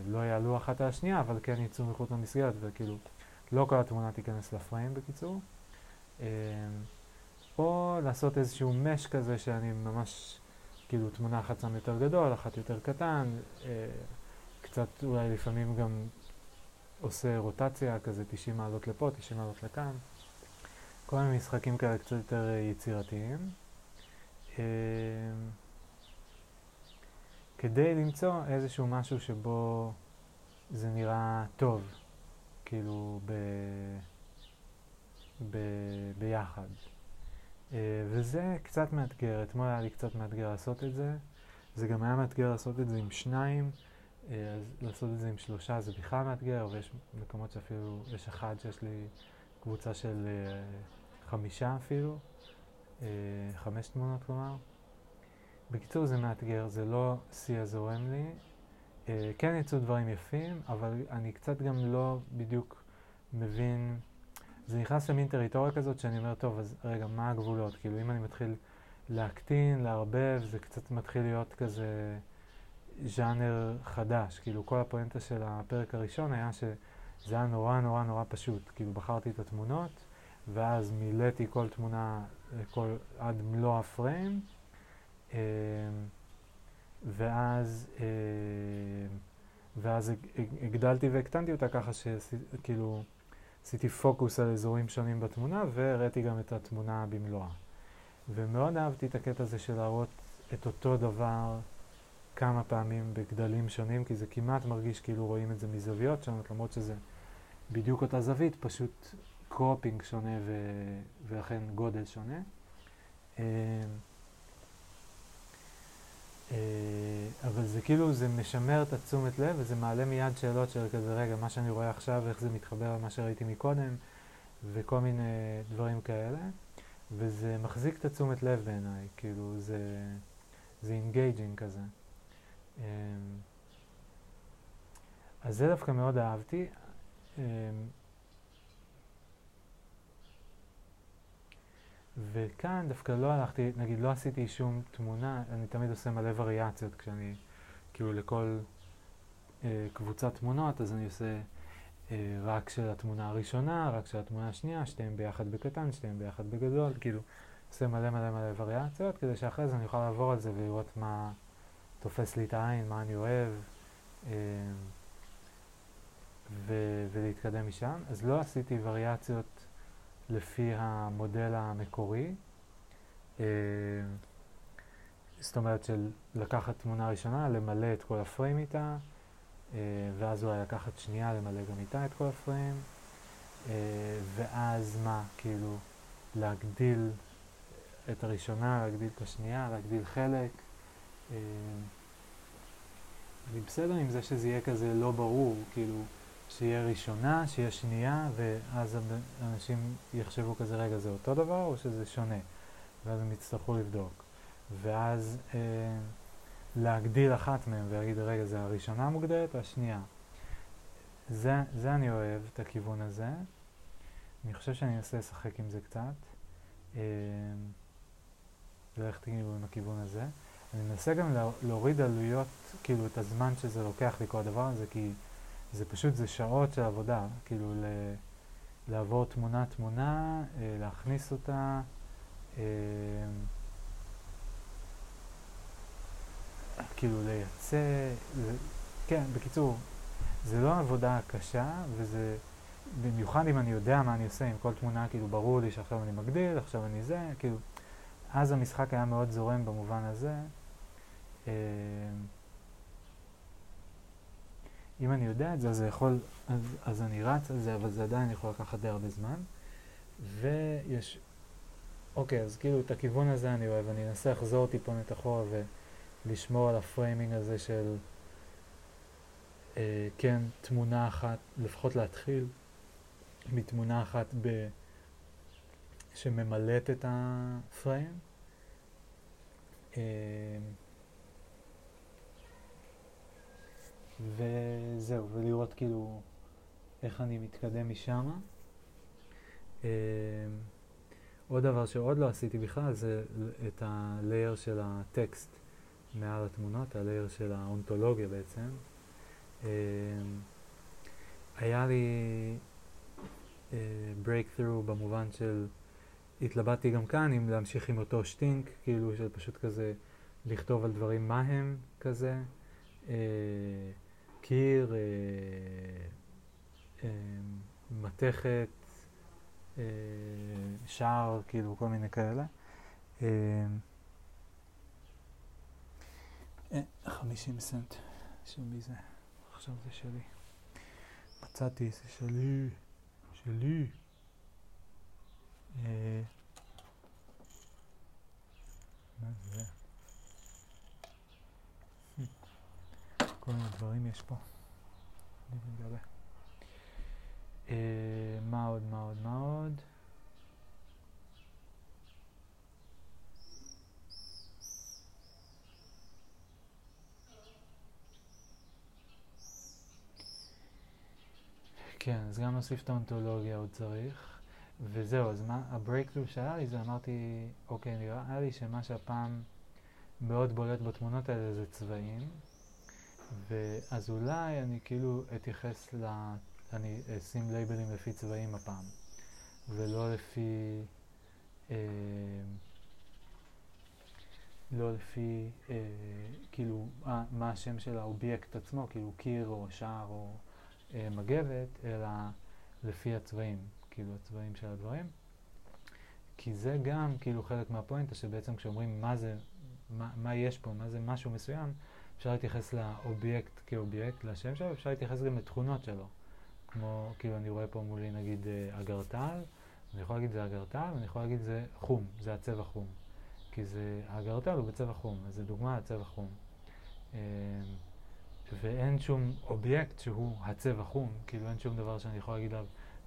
לא יעלו אחת על השנייה אבל כן יצאו מחוץ למסגרת וכאילו לא כל התמונה תיכנס לפריים בקיצור. אה, או לעשות איזשהו מש כזה שאני ממש, כאילו תמונה אחת שם יותר גדול, אחת יותר קטן, אה, קצת אולי לפעמים גם עושה רוטציה, כזה 90 מעלות לפה, 90 מעלות לכאן. כל מיני משחקים כאלה קצת יותר אה, יצירתיים. אה, כדי למצוא איזשהו משהו שבו זה נראה טוב, כאילו ב... ב... ביחד. Uh, וזה קצת מאתגר, אתמול היה לי קצת מאתגר לעשות את זה. זה גם היה מאתגר לעשות את זה עם שניים, uh, אז לעשות את זה עם שלושה זה בכלל מאתגר, ויש מקומות שאפילו, יש אחד שיש לי קבוצה של uh, חמישה אפילו, חמש תמונות כלומר. בקיצור זה מאתגר, זה לא שיא הזורם לי. Uh, כן יצאו דברים יפים, אבל אני קצת גם לא בדיוק מבין זה נכנס למין טריטוריה כזאת שאני אומר, טוב, אז רגע, מה הגבולות? כאילו, אם אני מתחיל להקטין, לערבב, זה קצת מתחיל להיות כזה ז'אנר חדש. כאילו, כל הפואנטה של הפרק הראשון היה שזה היה נורא נורא נורא פשוט. כאילו, בחרתי את התמונות, ואז מילאתי כל תמונה כל, עד מלוא הפריים, אה, ואז, אה, ואז הגדלתי והקטנתי אותה ככה שכאילו... עשיתי פוקוס על אזורים שונים בתמונה והראיתי גם את התמונה במלואה. ומאוד אהבתי את הקטע הזה של להראות את אותו דבר כמה פעמים בגדלים שונים, כי זה כמעט מרגיש כאילו רואים את זה מזוויות שונות, למרות שזה בדיוק אותה זווית, פשוט cropping שונה ו- ולכן גודל שונה. אה, אבל זה כאילו, זה משמר את התשומת לב וזה מעלה מיד שאלות של כזה, רגע, מה שאני רואה עכשיו, איך זה מתחבר למה שראיתי מקודם, וכל מיני דברים כאלה. וזה מחזיק את התשומת לב בעיניי, כאילו, זה, זה engaging כזה. אמ, אז זה דווקא מאוד אהבתי. וכאן דווקא לא הלכתי, נגיד לא עשיתי שום תמונה, אני תמיד עושה מלא וריאציות כשאני, כאילו לכל אה, קבוצת תמונות, אז אני עושה אה, רק של התמונה הראשונה, רק של התמונה השנייה, שתיהן ביחד בקטן, שתיהן ביחד בגדול, כאילו עושה מלא מלא מלא וריאציות, כדי שאחרי זה אני אוכל לעבור על זה ולראות מה תופס לי את העין, מה אני אוהב, אה, ו- ולהתקדם משם. אז לא עשיתי וריאציות לפי המודל המקורי. אה, זאת אומרת של לקחת תמונה ראשונה, למלא את כל הפריים איתה, אה, ואז אולי לקחת שנייה, למלא גם איתה את כל הפריים, אה, ואז מה, כאילו, להגדיל את הראשונה, להגדיל את השנייה, להגדיל חלק. אני בסדר עם זה שזה יהיה כזה לא ברור, כאילו, שיהיה ראשונה, שיהיה שנייה, ואז אנשים יחשבו כזה, רגע, זה אותו דבר או שזה שונה? ואז הם יצטרכו לבדוק. ואז אה, להגדיל אחת מהם ולהגיד, רגע, זה הראשונה המוגדרת או השנייה? זה, זה אני אוהב, את הכיוון הזה. אני חושב שאני אנסה לשחק עם זה קצת. אה, ללכת כאילו עם הכיוון הזה. אני מנסה גם להוריד עלויות, כאילו, את הזמן שזה לוקח לי כל הדבר הזה, כי... זה פשוט, זה שעות של עבודה, כאילו ל, לעבור תמונה-תמונה, אה, להכניס אותה, אה, כאילו לייצא, זה, כן, בקיצור, זה לא עבודה קשה, וזה, במיוחד אם אני יודע מה אני עושה עם כל תמונה, כאילו ברור לי שעכשיו אני מגדיל, עכשיו אני זה, כאילו, אז המשחק היה מאוד זורם במובן הזה. אם אני יודע את זה, אז יכול, אז, אז אני רץ על זה, אבל זה עדיין יכול לקחת די הרבה זמן. ויש, אוקיי, אז כאילו את הכיוון הזה אני אוהב, אני אנסה לחזור טיפונת אחורה ולשמור על ה framing הזה של אה, כן, תמונה אחת, לפחות להתחיל מתמונה אחת ב... שממלאת את הפריים. אה, וזהו, ולראות כאילו איך אני מתקדם משם. Uh, עוד דבר שעוד לא עשיתי בכלל זה את הלייר של הטקסט מעל התמונות, הלייר של האונתולוגיה בעצם. Uh, היה לי uh, breakthrough במובן של התלבטתי גם כאן אם להמשיך עם אותו שטינק, כאילו של פשוט כזה לכתוב על דברים מה הם כזה. קיר, אה, אה, מתכת, אה, שער, כאילו כל מיני כאלה. 50 סנט, של זה? עכשיו זה שלי. מצאתי, זה שלי, שלי. מה זה? כל מיני דברים יש פה. אני. אה, מה עוד, מה עוד, מה עוד? כן, אז גם נוסיף את האונתולוגיה עוד צריך. וזהו, אז מה, הברייקטרו שהיה לי זה אמרתי, אוקיי, נראה לי שמה שהפעם מאוד בולט בתמונות האלה זה צבעים. ואז אולי אני כאילו אתייחס ל... אני אשים לייבלים לפי צבעים הפעם, ולא לפי... אה, לא לפי, אה, כאילו, אה, מה השם של האובייקט עצמו, כאילו קיר או שער או אה, מגבת, אלא לפי הצבעים, כאילו הצבעים של הדברים. כי זה גם כאילו חלק מהפואנטה שבעצם כשאומרים מה זה, מה, מה יש פה, מה זה משהו מסוים, אפשר להתייחס לאובייקט כאובייקט, לשם שלו, אפשר להתייחס גם לתכונות שלו. כמו, כאילו אני רואה פה מולי נגיד אה, אגרטל, אני יכול להגיד זה אגרטל, ואני יכול להגיד זה חום, זה הצבע חום. כי זה, האגרטל הוא בצבע חום, אז זה דוגמה לצבע חום. אה, ואין שום אובייקט שהוא הצבע חום, כאילו אין שום דבר שאני יכול להגיד עליו,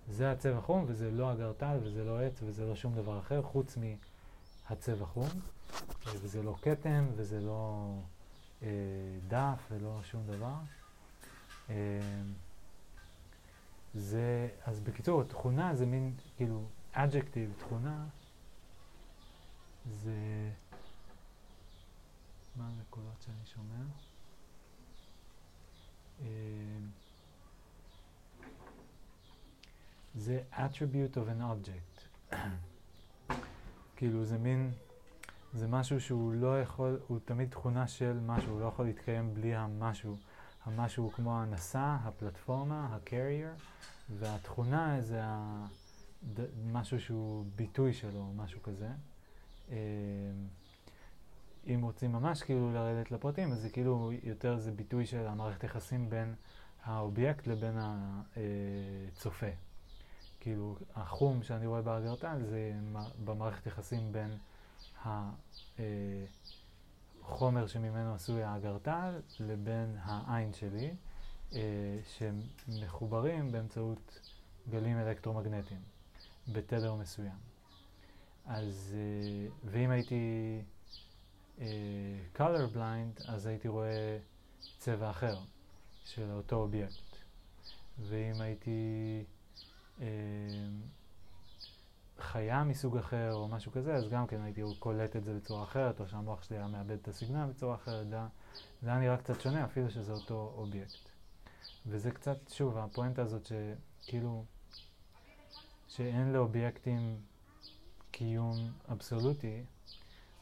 זה הצבע חום וזה לא אגרטל וזה לא עץ וזה לא שום דבר אחר חוץ מהצבע חום, וזה לא כתם וזה לא אה, דף ולא שום דבר. אה, זה, אז בקיצור, תכונה זה מין, כאילו, אג'קטיב, תכונה, זה... מה הנקודות שאני שומע? זה attribute of an object. כאילו זה מין, זה משהו שהוא לא יכול, הוא תמיד תכונה של משהו, הוא לא יכול להתקיים בלי המשהו. המשהו הוא כמו הנשא, הפלטפורמה, ה-carrier, והתכונה זה משהו שהוא ביטוי שלו, משהו כזה. אם רוצים ממש כאילו לרדת לפרטים, אז זה כאילו יותר זה ביטוי של המערכת יחסים בין האובייקט לבין הצופה. כאילו, החום שאני רואה באגרטל זה במערכת יחסים בין החומר שממנו עשוי האגרטל לבין העין שלי, שמחוברים באמצעות גלים אלקטרומגנטיים בתדר מסוים. אז, ואם הייתי uh, color blind, אז הייתי רואה צבע אחר של אותו אובייקט. ואם הייתי חיה מסוג אחר או משהו כזה, אז גם כן הייתי קולט את זה בצורה אחרת, או שהמוח שלי היה מעבד את הסיגנל בצורה אחרת. זה, היה נראה קצת שונה, אפילו שזה אותו אובייקט. וזה קצת, שוב, הפואנטה הזאת שכאילו, שאין לאובייקטים קיום אבסולוטי,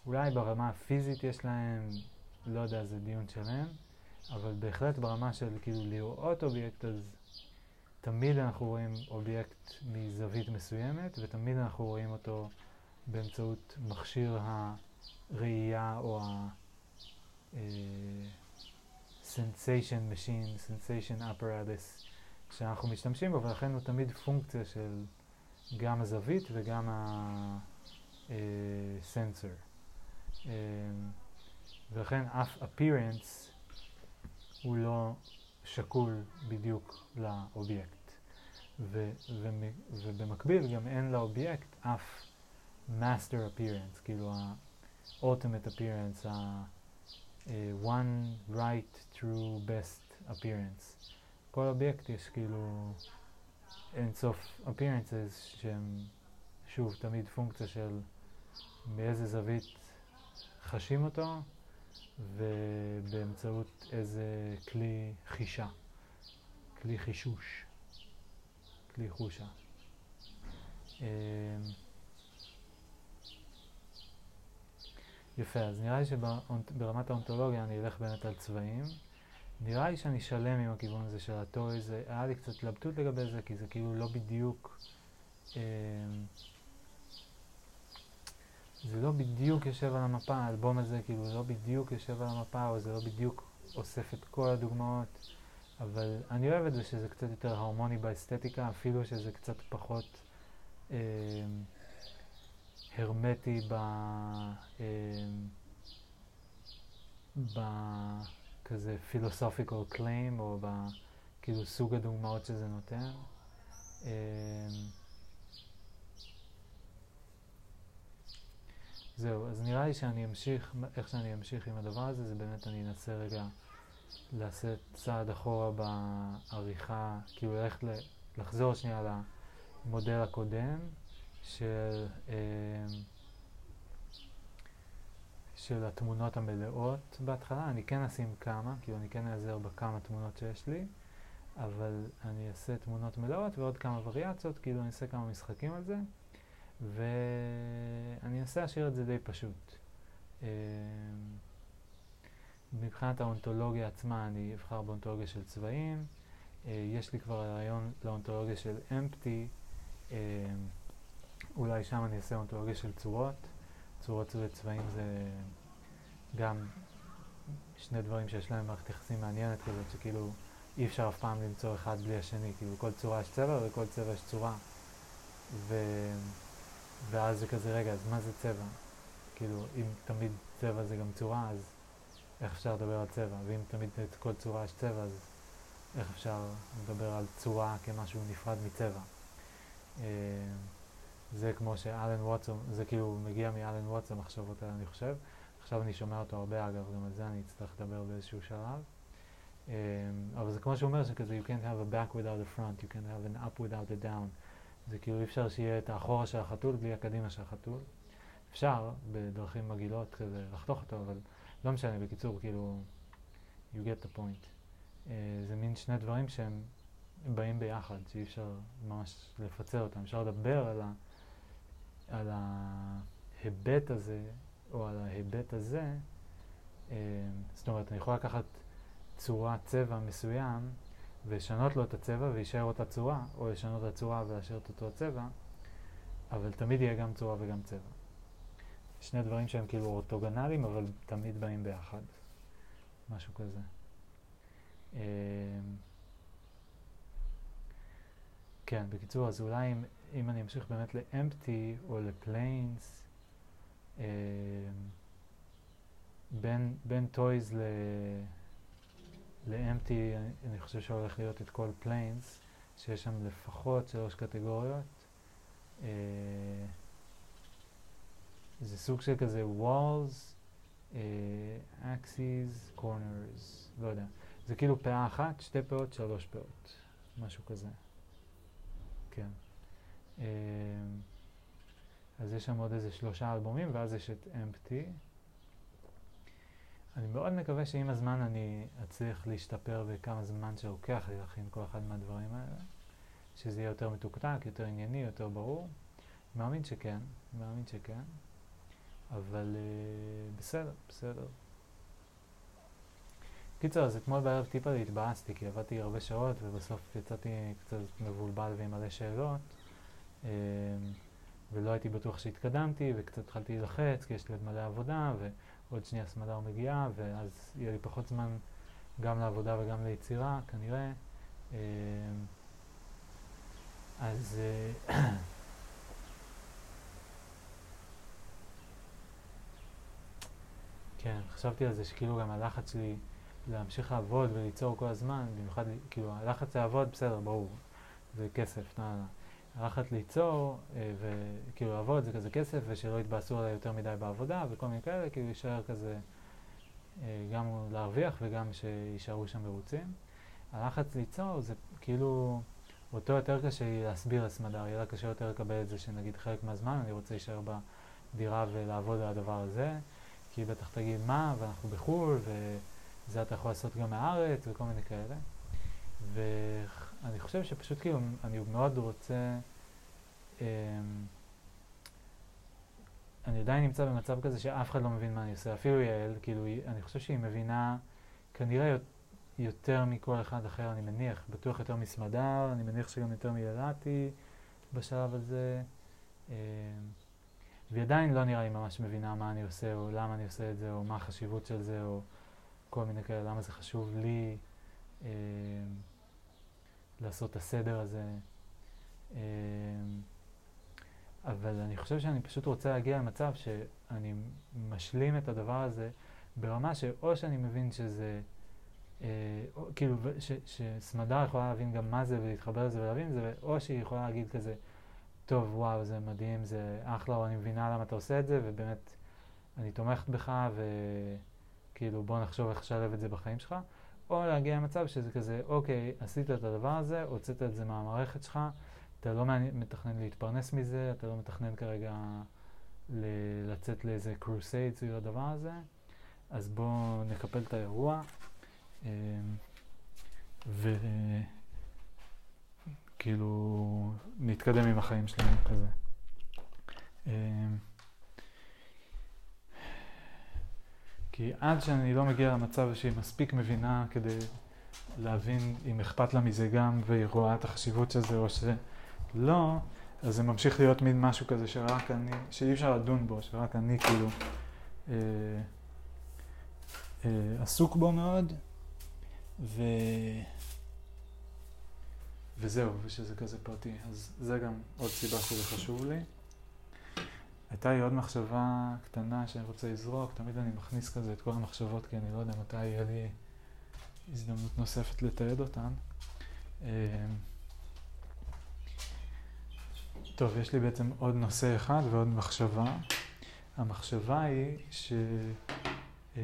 אולי ברמה הפיזית יש להם, לא יודע, זה דיון שלם, אבל בהחלט ברמה של כאילו לראות אובייקט, אז תמיד אנחנו רואים אובייקט מזווית מסוימת, ותמיד אנחנו רואים אותו באמצעות מכשיר הראייה או ה... sensation machine, sensation apparatus שאנחנו משתמשים בו, ולכן הוא תמיד פונקציה של גם הזווית וגם הסנסור. ולכן אף appearance הוא לא שקול בדיוק לאובייקט. ו- ו- ובמקביל גם אין לאובייקט אף master appearance, כאילו ה-ultimate appearance, ה- uh, one right true best appearance. כל אובייקט יש כאילו אינסוף appearances שהם שוב תמיד פונקציה של באיזה זווית חשים אותו ובאמצעות איזה כלי חישה, כלי חישוש, כלי חושה. אמ, יפה, אז נראה לי שברמת האונתולוגיה אני אלך באמת על צבעים. נראה לי שאני שלם עם הכיוון הזה של הטוי, זה היה לי קצת התלבטות לגבי זה, כי זה כאילו לא בדיוק... אה, זה לא בדיוק יושב על המפה, האלבום הזה כאילו לא בדיוק יושב על המפה, או זה לא בדיוק אוסף את כל הדוגמאות, אבל אני אוהב את זה שזה קצת יותר הרמוני באסתטיקה, אפילו שזה קצת פחות אה, הרמטי ב... אה, בכזה philosophical claim, או בכאילו סוג הדוגמאות שזה נותן. אה, זהו, אז נראה לי שאני אמשיך, איך שאני אמשיך עם הדבר הזה, זה באמת אני אנסה רגע לעשות צעד אחורה בעריכה, כאילו ללכת לחזור שנייה למודל הקודם של, אה, של התמונות המלאות בהתחלה. אני כן אשים כמה, כאילו אני כן אעזר בכמה תמונות שיש לי, אבל אני אעשה תמונות מלאות ועוד כמה וריאציות, כאילו אני אעשה כמה משחקים על זה. ואני אנסה להשאיר את זה די פשוט. אמ, מבחינת האונתולוגיה עצמה, אני אבחר באונתולוגיה של צבעים. אה, יש לי כבר רעיון לאונתולוגיה של אמפטי. אמ, אולי שם אני אעשה אונתולוגיה של צורות. צורות וצבעים זה גם שני דברים שיש להם מערכת יחסים מעניינת כזאת, שכאילו אי אפשר אף פעם למצוא אחד בלי השני. כאילו כל צורה יש צבע ולכל צבע יש צורה. ו... ואז זה כזה, רגע, אז מה זה צבע? כאילו, אם תמיד צבע זה גם צורה, אז איך אפשר לדבר על צבע? ואם תמיד כל צורה יש צבע, אז איך אפשר לדבר על צורה כמשהו נפרד מצבע? אה, זה כמו שאלן ווטסון, זה כאילו מגיע מאלן ווטסון, המחשבות האלה, אני חושב. עכשיו אני שומע אותו הרבה, אגב, גם על זה אני אצטרך לדבר באיזשהו שלב. אה, אבל זה כמו שהוא אומר, שכזה, you can't have a back without a front, you can't have an up without a down. זה כאילו אי אפשר שיהיה את האחורה של החתול בלי הקדימה של החתול. אפשר בדרכים מגעילות כזה לחתוך אותו, אבל לא משנה, בקיצור, כאילו, you get the point. Uh, זה מין שני דברים שהם באים ביחד, שאי אפשר ממש לפצל אותם. אפשר לדבר על, ה, על ההיבט הזה, או על ההיבט הזה, uh, זאת אומרת, אני יכול לקחת צורת צבע מסוים, ולשנות לו את הצבע ויישאר אותה צורה, או לשנות את הצורה ולהשאיר את אותו הצבע, אבל תמיד יהיה גם צורה וגם צבע. שני דברים שהם כאילו אורתוגנליים, אבל תמיד באים ביחד. משהו כזה. אמ, כן, בקיצור, אז אולי אם, אם אני אמשיך באמת ל empty או ל planes, אמ, בין, בין toys ל... ל empty אני חושב שהולך להיות את כל planes, שיש שם לפחות שלוש קטגוריות. אה, זה סוג של כזה walls, אה, axes, corners, לא יודע. זה כאילו פאה אחת, שתי פאות, שלוש פאות, משהו כזה. כן. אה, אז יש שם עוד איזה שלושה אלבומים, ואז יש את אמפטי. אני מאוד מקווה שעם הזמן אני אצליח להשתפר בכמה זמן שלוקח לי להכין כל אחד מהדברים האלה, שזה יהיה יותר מתוקתק, יותר ענייני, יותר ברור. מאמין שכן, מאמין שכן, אבל uh, בסדר, בסדר. קיצר, אז אתמול בערב טיפה התבאסתי, כי עבדתי הרבה שעות ובסוף יצאתי קצת מבולבל ועם מלא שאלות. Uh, ולא הייתי בטוח שהתקדמתי, וקצת התחלתי להילחץ, כי יש לי עוד מלא עבודה, ועוד שנייה סמדר מגיעה, ואז יהיה לי פחות זמן גם לעבודה וגם ליצירה, כנראה. אמ, אז... אה, כן, חשבתי על זה שכאילו גם הלחץ שלי להמשיך לעבוד וליצור כל הזמן, במיוחד, כאילו, הלחץ לעבוד, בסדר, ברור, זה כסף, נא, נא. הלחץ ליצור אה, וכאילו לעבוד זה כזה כסף ושלא יתבאסו עליי יותר מדי בעבודה וכל מיני כאלה, כאילו יישאר כזה אה, גם להרוויח וגם שיישארו שם מרוצים. הלחץ ליצור זה כאילו אותו יותר קשה להסביר לסמדר, יהיה לה קשה יותר לקבל את זה שנגיד חלק מהזמן אני רוצה להישאר בדירה ולעבוד על הדבר הזה, כי בטח תגיד מה ואנחנו בחו"ל וזה אתה יכול לעשות גם מהארץ וכל מיני כאלה. ו... אני חושב שפשוט כאילו, אני מאוד רוצה, אמ, אני עדיין נמצא במצב כזה שאף אחד לא מבין מה אני עושה, אפילו יעל, כאילו, אני חושב שהיא מבינה כנראה יותר מכל אחד אחר, אני מניח, בטוח יותר מסמדר, אני מניח שגם יותר מילדתי בשלב הזה. אמ, והיא עדיין לא נראה לי ממש מבינה מה אני עושה, או למה אני עושה את זה, או מה החשיבות של זה, או כל מיני כאלה, למה זה חשוב לי. אה, לעשות את הסדר הזה. אה, אבל אני חושב שאני פשוט רוצה להגיע למצב שאני משלים את הדבר הזה ברמה שאו שאני מבין שזה, אה, או, כאילו, ש, שסמדר יכולה להבין גם מה זה ולהתחבר לזה ולהבין את זה, או שהיא יכולה להגיד כזה, טוב, וואו, זה מדהים, זה אחלה, או אני מבינה למה אתה עושה את זה, ובאמת, אני תומכת בך, וכאילו, בוא נחשוב איך לשלב את זה בחיים שלך. או להגיע למצב שזה כזה, אוקיי, עשית את הדבר הזה, הוצאת את זה מהמערכת שלך, אתה לא מתכנן להתפרנס מזה, אתה לא מתכנן כרגע ל- לצאת לאיזה קרוסייד סביב הדבר הזה, אז בואו נקפל את האירוע. אמ, ו... כאילו, נתקדם עם החיים שלנו כזה. כי עד שאני לא מגיע למצב שהיא מספיק מבינה כדי להבין אם אכפת לה מזה גם והיא רואה את החשיבות של זה או שלא, אז זה ממשיך להיות מין משהו כזה שרק אני, שאי אפשר לדון בו, שרק אני כאילו אה, אה, עסוק בו מאוד. ו... וזהו, ושזה כזה פרטי. אז זה גם עוד סיבה שזה חשוב לי. הייתה לי עוד מחשבה קטנה שאני רוצה לזרוק, תמיד אני מכניס כזה את כל המחשבות, כי אני לא יודע מתי יהיה לי הזדמנות נוספת לתעד אותן. אמ, טוב, יש לי בעצם עוד נושא אחד ועוד מחשבה. המחשבה היא ש... אמ,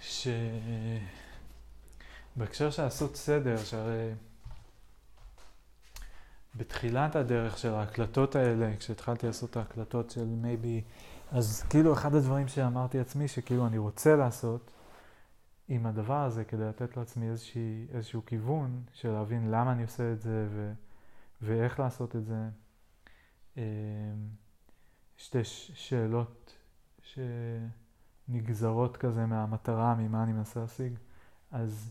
ש... בהקשר של לעשות סדר, שהרי בתחילת הדרך של ההקלטות האלה, כשהתחלתי לעשות את ההקלטות של מייבי, אז כאילו אחד הדברים שאמרתי לעצמי, שכאילו אני רוצה לעשות עם הדבר הזה, כדי לתת לעצמי איזושהי, איזשהו כיוון של להבין למה אני עושה את זה ו, ואיך לעשות את זה. אמ, שתי שאלות שנגזרות כזה מהמטרה, ממה אני מנסה להשיג. אז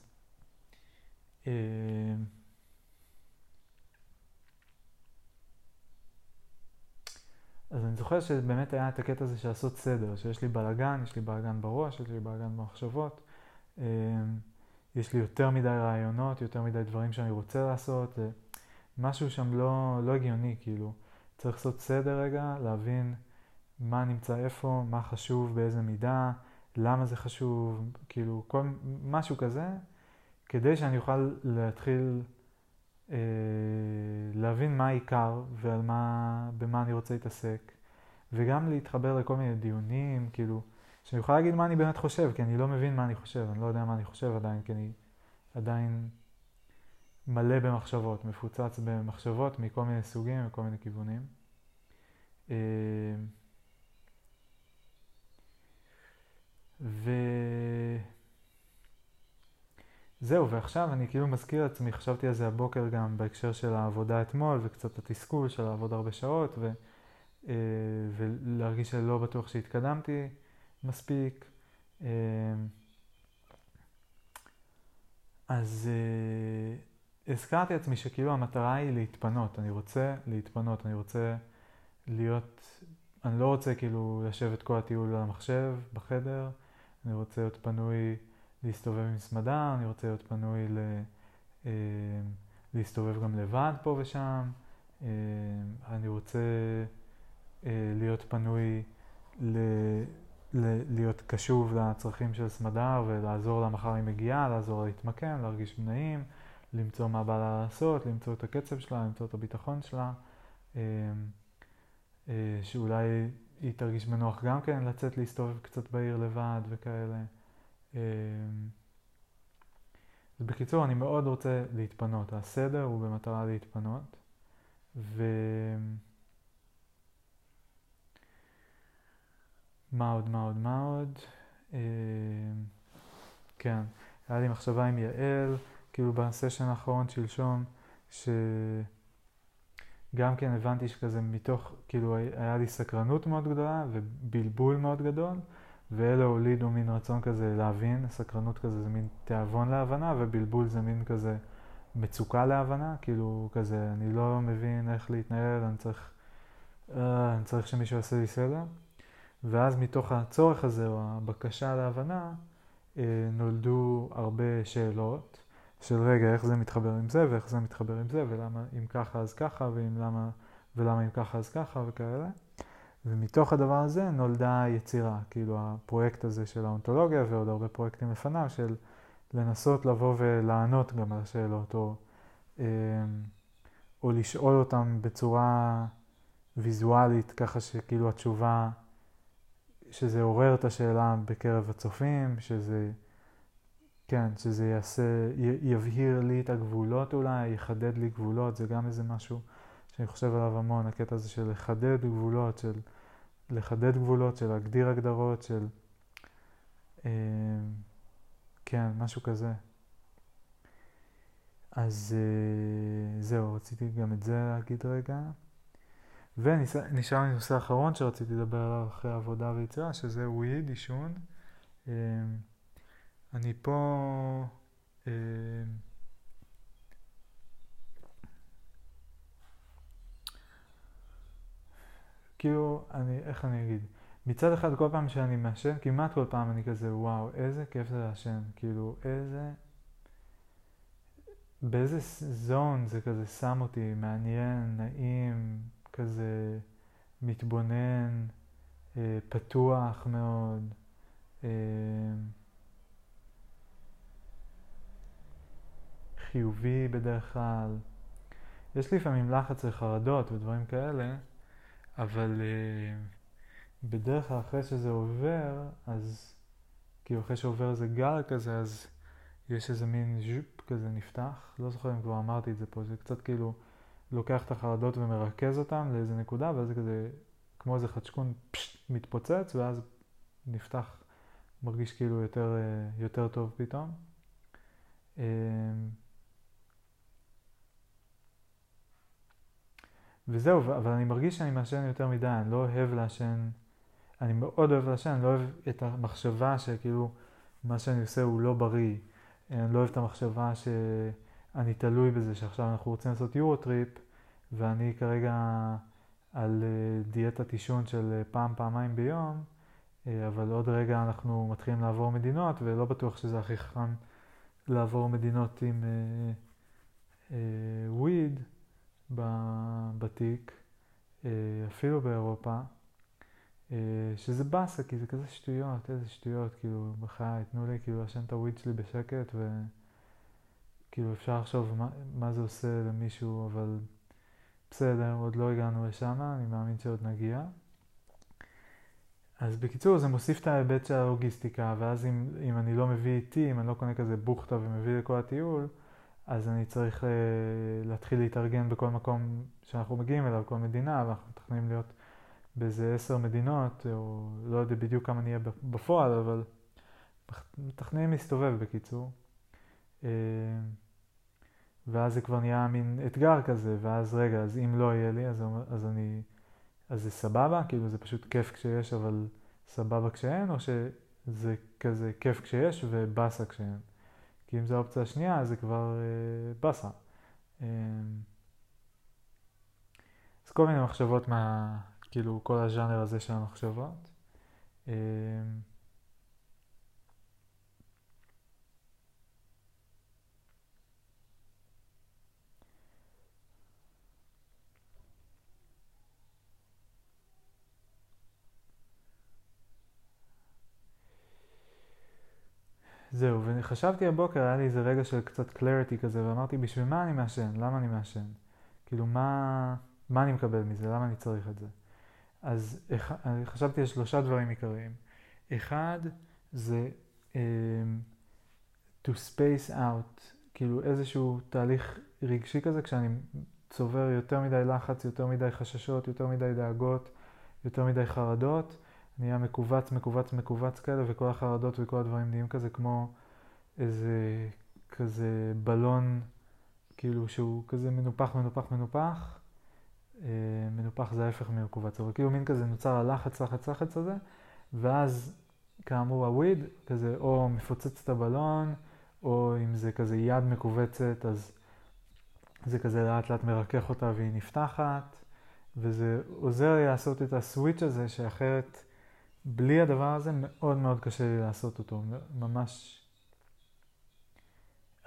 אז אני זוכר שבאמת היה את הקטע הזה של לעשות סדר, שיש לי בלאגן, יש לי בלאגן בראש, יש לי בלאגן במחשבות, אה, יש לי יותר מדי רעיונות, יותר מדי דברים שאני רוצה לעשות, משהו שם לא, לא הגיוני, כאילו. צריך לעשות סדר רגע, להבין מה נמצא איפה, מה חשוב, באיזה מידה, למה זה חשוב, כאילו, כל, משהו כזה, כדי שאני אוכל להתחיל להבין מה העיקר ועל מה, במה אני רוצה להתעסק, וגם להתחבר לכל מיני דיונים, כאילו, שאני אוכל להגיד מה אני באמת חושב, כי אני לא מבין מה אני חושב, אני לא יודע מה אני חושב עדיין, כי אני עדיין מלא במחשבות, מפוצץ במחשבות מכל מיני סוגים וכל מיני כיוונים. אה, ו... זהו, ועכשיו אני כאילו מזכיר לעצמי, חשבתי על זה הבוקר גם בהקשר של העבודה אתמול, וקצת התסכול של לעבוד הרבה שעות, ו, אה, ולהרגיש שלא בטוח שהתקדמתי מספיק. אה, אז אה, הזכרתי לעצמי שכאילו המטרה היא להתפנות, אני רוצה להתפנות, אני רוצה להיות, אני לא רוצה כאילו לשבת כל הטיול על המחשב, בחדר, אני רוצה להיות פנוי להסתובב עם סמדה, אני רוצה להיות פנוי ל... אה, להסתובב גם לבד פה ושם, אה, אני רוצה אה, להיות פנוי ל... ל... להיות קשוב לצרכים של סמדר ולעזור לה מחר היא מגיעה, לעזור לה להתמקם, להרגיש נעים, למצוא מה בא לה לעשות, למצוא את הקצב שלה, למצוא את הביטחון שלה, שאולי היא תרגיש בנוח גם כן לצאת להסתובב קצת בעיר לבד וכאלה. אמ, אז בקיצור, אני מאוד רוצה להתפנות. הסדר הוא במטרה להתפנות. ו... מה עוד, מה עוד, מה עוד? אמ, כן, היה לי מחשבה עם יעל, כאילו בסשן האחרון שלשום, ש... גם כן הבנתי שכזה מתוך, כאילו היה לי סקרנות מאוד גדולה ובלבול מאוד גדול, ואלה הולידו מין רצון כזה להבין, סקרנות כזה זה מין תיאבון להבנה, ובלבול זה מין כזה מצוקה להבנה, כאילו כזה, אני לא מבין איך להתנהל, אני צריך, uh, אני צריך שמישהו יעשה לי סדר. ואז מתוך הצורך הזה, או הבקשה להבנה, uh, נולדו הרבה שאלות של רגע, איך זה מתחבר עם זה, ואיך זה מתחבר עם זה, ולמה אם ככה אז ככה, ואם למה, ולמה אם ככה אז ככה, וכאלה. ומתוך הדבר הזה נולדה יצירה, כאילו הפרויקט הזה של האונתולוגיה ועוד הרבה פרויקטים לפניו של לנסות לבוא ולענות גם על השאלות, או, אמ, או לשאול אותם בצורה ויזואלית, ככה שכאילו התשובה, שזה עורר את השאלה בקרב הצופים, שזה, כן, שזה יעשה, יבהיר לי את הגבולות אולי, יחדד לי גבולות, זה גם איזה משהו שאני חושב עליו המון, הקטע הזה של לחדד גבולות, של לחדד גבולות, של להגדיר הגדרות, של... אמ, כן, משהו כזה. אז אה, זהו, רציתי גם את זה להגיד רגע. ונשאר לי נושא אחרון שרציתי לדבר עליו אחרי עבודה ויצירה, שזה וויד, עישון. אמ, אני פה... אמ, כאילו, אני, איך אני אגיד? מצד אחד כל פעם שאני מעשן, כמעט כל פעם אני כזה, וואו, איזה כיף זה לעשן. כאילו, איזה... באיזה זון זה כזה שם אותי, מעניין, נעים, כזה מתבונן, אה, פתוח מאוד. אה, חיובי בדרך כלל. יש לפעמים לחץ וחרדות ודברים כאלה, אבל uh, בדרך כלל אחרי שזה עובר, אז כאילו אחרי שעובר איזה גל כזה, אז יש איזה מין ז'ופ כזה נפתח. לא זוכר אם כבר אמרתי את זה פה, זה קצת כאילו לוקח את החרדות ומרכז אותן לאיזה נקודה, ואז זה כזה כמו איזה חדשקון פשט, מתפוצץ, ואז נפתח, מרגיש כאילו יותר, אה, יותר טוב פתאום. וזהו, אבל אני מרגיש שאני מעשן יותר מדי, אני לא אוהב לעשן, אני מאוד אוהב לעשן, אני לא אוהב את המחשבה שכאילו מה שאני עושה הוא לא בריא. אני לא אוהב את המחשבה שאני תלוי בזה שעכשיו אנחנו רוצים לעשות יורו-טריפ, ואני כרגע על אה, דיאטת עישון של אה, פעם, פעמיים ביום, אה, אבל עוד רגע אנחנו מתחילים לעבור מדינות, ולא בטוח שזה הכי חכם לעבור מדינות עם וויד. Uh, uh, בתיק, אה, אפילו באירופה, אה, שזה באסה, כי זה כזה שטויות, איזה שטויות, כאילו, בחיי, תנו לי כאילו לעשן את הוויד שלי בשקט, וכאילו אפשר לחשוב מה, מה זה עושה למישהו, אבל בסדר, עוד לא הגענו לשם, אני מאמין שעוד נגיע. אז בקיצור, זה מוסיף את ההיבט של הלוגיסטיקה, ואז אם, אם אני לא מביא איתי, אם אני לא קונה כזה בוכטה ומביא לכל הטיול, אז אני צריך אה, להתחיל להתארגן בכל מקום שאנחנו מגיעים אליו, כל מדינה, ואנחנו מתכננים להיות באיזה עשר מדינות, או לא יודע בדיוק כמה נהיה בפועל, אבל מתכננים להסתובב בקיצור. אה, ואז זה כבר נהיה מין אתגר כזה, ואז רגע, אז אם לא יהיה לי, אז, אז אני, אז זה סבבה, כאילו זה פשוט כיף כשיש, אבל סבבה כשאין, או שזה כזה כיף כשיש ובאסה כשאין. כי אם זו האופציה השנייה, זה כבר אה, באסה. אה, אז כל מיני מחשבות מה, כאילו, כל הז'אנר הזה של המחשבות. זהו, וחשבתי הבוקר, היה לי איזה רגע של קצת קלריטי כזה, ואמרתי, בשביל מה אני מעשן? למה אני מעשן? כאילו, מה, מה אני מקבל מזה? למה אני צריך את זה? אז חשבתי על שלושה דברים עיקריים. אחד, זה um, to space out, כאילו איזשהו תהליך רגשי כזה, כשאני צובר יותר מדי לחץ, יותר מדי חששות, יותר מדי דאגות, יותר מדי חרדות, נהיה מכווץ, מכווץ, מכווץ כאלה, וכל החרדות וכל הדברים נהיים כזה כמו איזה כזה בלון, כאילו שהוא כזה מנופח, מנופח, מנופח, מנופח זה ההפך ממכווץ, אבל כאילו מין כזה נוצר הלחץ, לחץ, לחץ הזה, ואז כאמור הוויד כזה או מפוצץ את הבלון, או אם זה כזה יד מכווצת, אז זה כזה לאט לאט מרכך אותה והיא נפתחת, וזה עוזר לי לעשות את הסוויץ' הזה, שאחרת בלי הדבר הזה מאוד מאוד קשה לי לעשות אותו, ממש...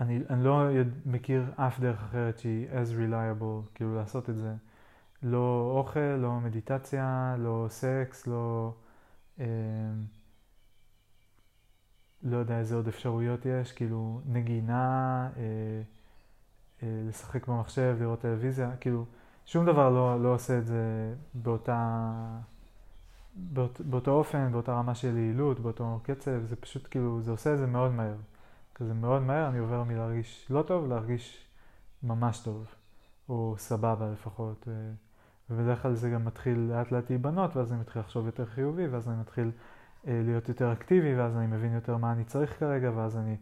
אני, אני לא מכיר אף דרך אחרת שהיא as reliable, כאילו לעשות את זה. לא אוכל, לא מדיטציה, לא סקס, לא... אה, לא יודע איזה עוד אפשרויות יש, כאילו נגינה, אה, אה, לשחק במחשב, לראות טלוויזיה, כאילו שום דבר לא, לא עושה את זה באותה, באות, באותו אופן, באותה רמה של יעילות, באותו קצב, זה פשוט כאילו, זה עושה את זה מאוד מהר. כזה מאוד מהר אני עובר מלהרגיש לא טוב להרגיש ממש טוב, או סבבה לפחות. ובדרך כלל זה גם מתחיל לאט לאט להיבנות, ואז אני מתחיל לחשוב יותר חיובי, ואז אני מתחיל אה, להיות יותר אקטיבי, ואז אני מבין יותר מה אני צריך כרגע, ואז אני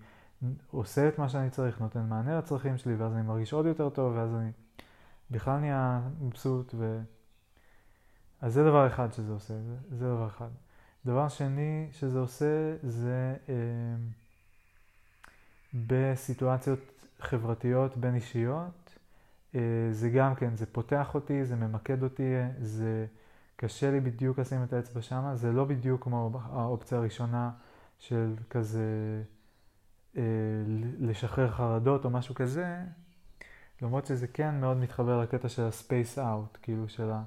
עושה את מה שאני צריך, נותן מענה לצרכים שלי, ואז אני מרגיש עוד יותר טוב, ואז אני בכלל נהיה מבסוט. ו... אז זה דבר אחד שזה עושה, זה, זה דבר אחד. דבר שני שזה עושה זה אה, בסיטואציות חברתיות בין אישיות, אה, זה גם כן, זה פותח אותי, זה ממקד אותי, זה קשה לי בדיוק לשים את האצבע שמה, זה לא בדיוק כמו האופציה הראשונה של כזה אה, לשחרר חרדות או משהו כזה, למרות שזה כן מאוד מתחבר לקטע של ה-space out, כאילו של ה...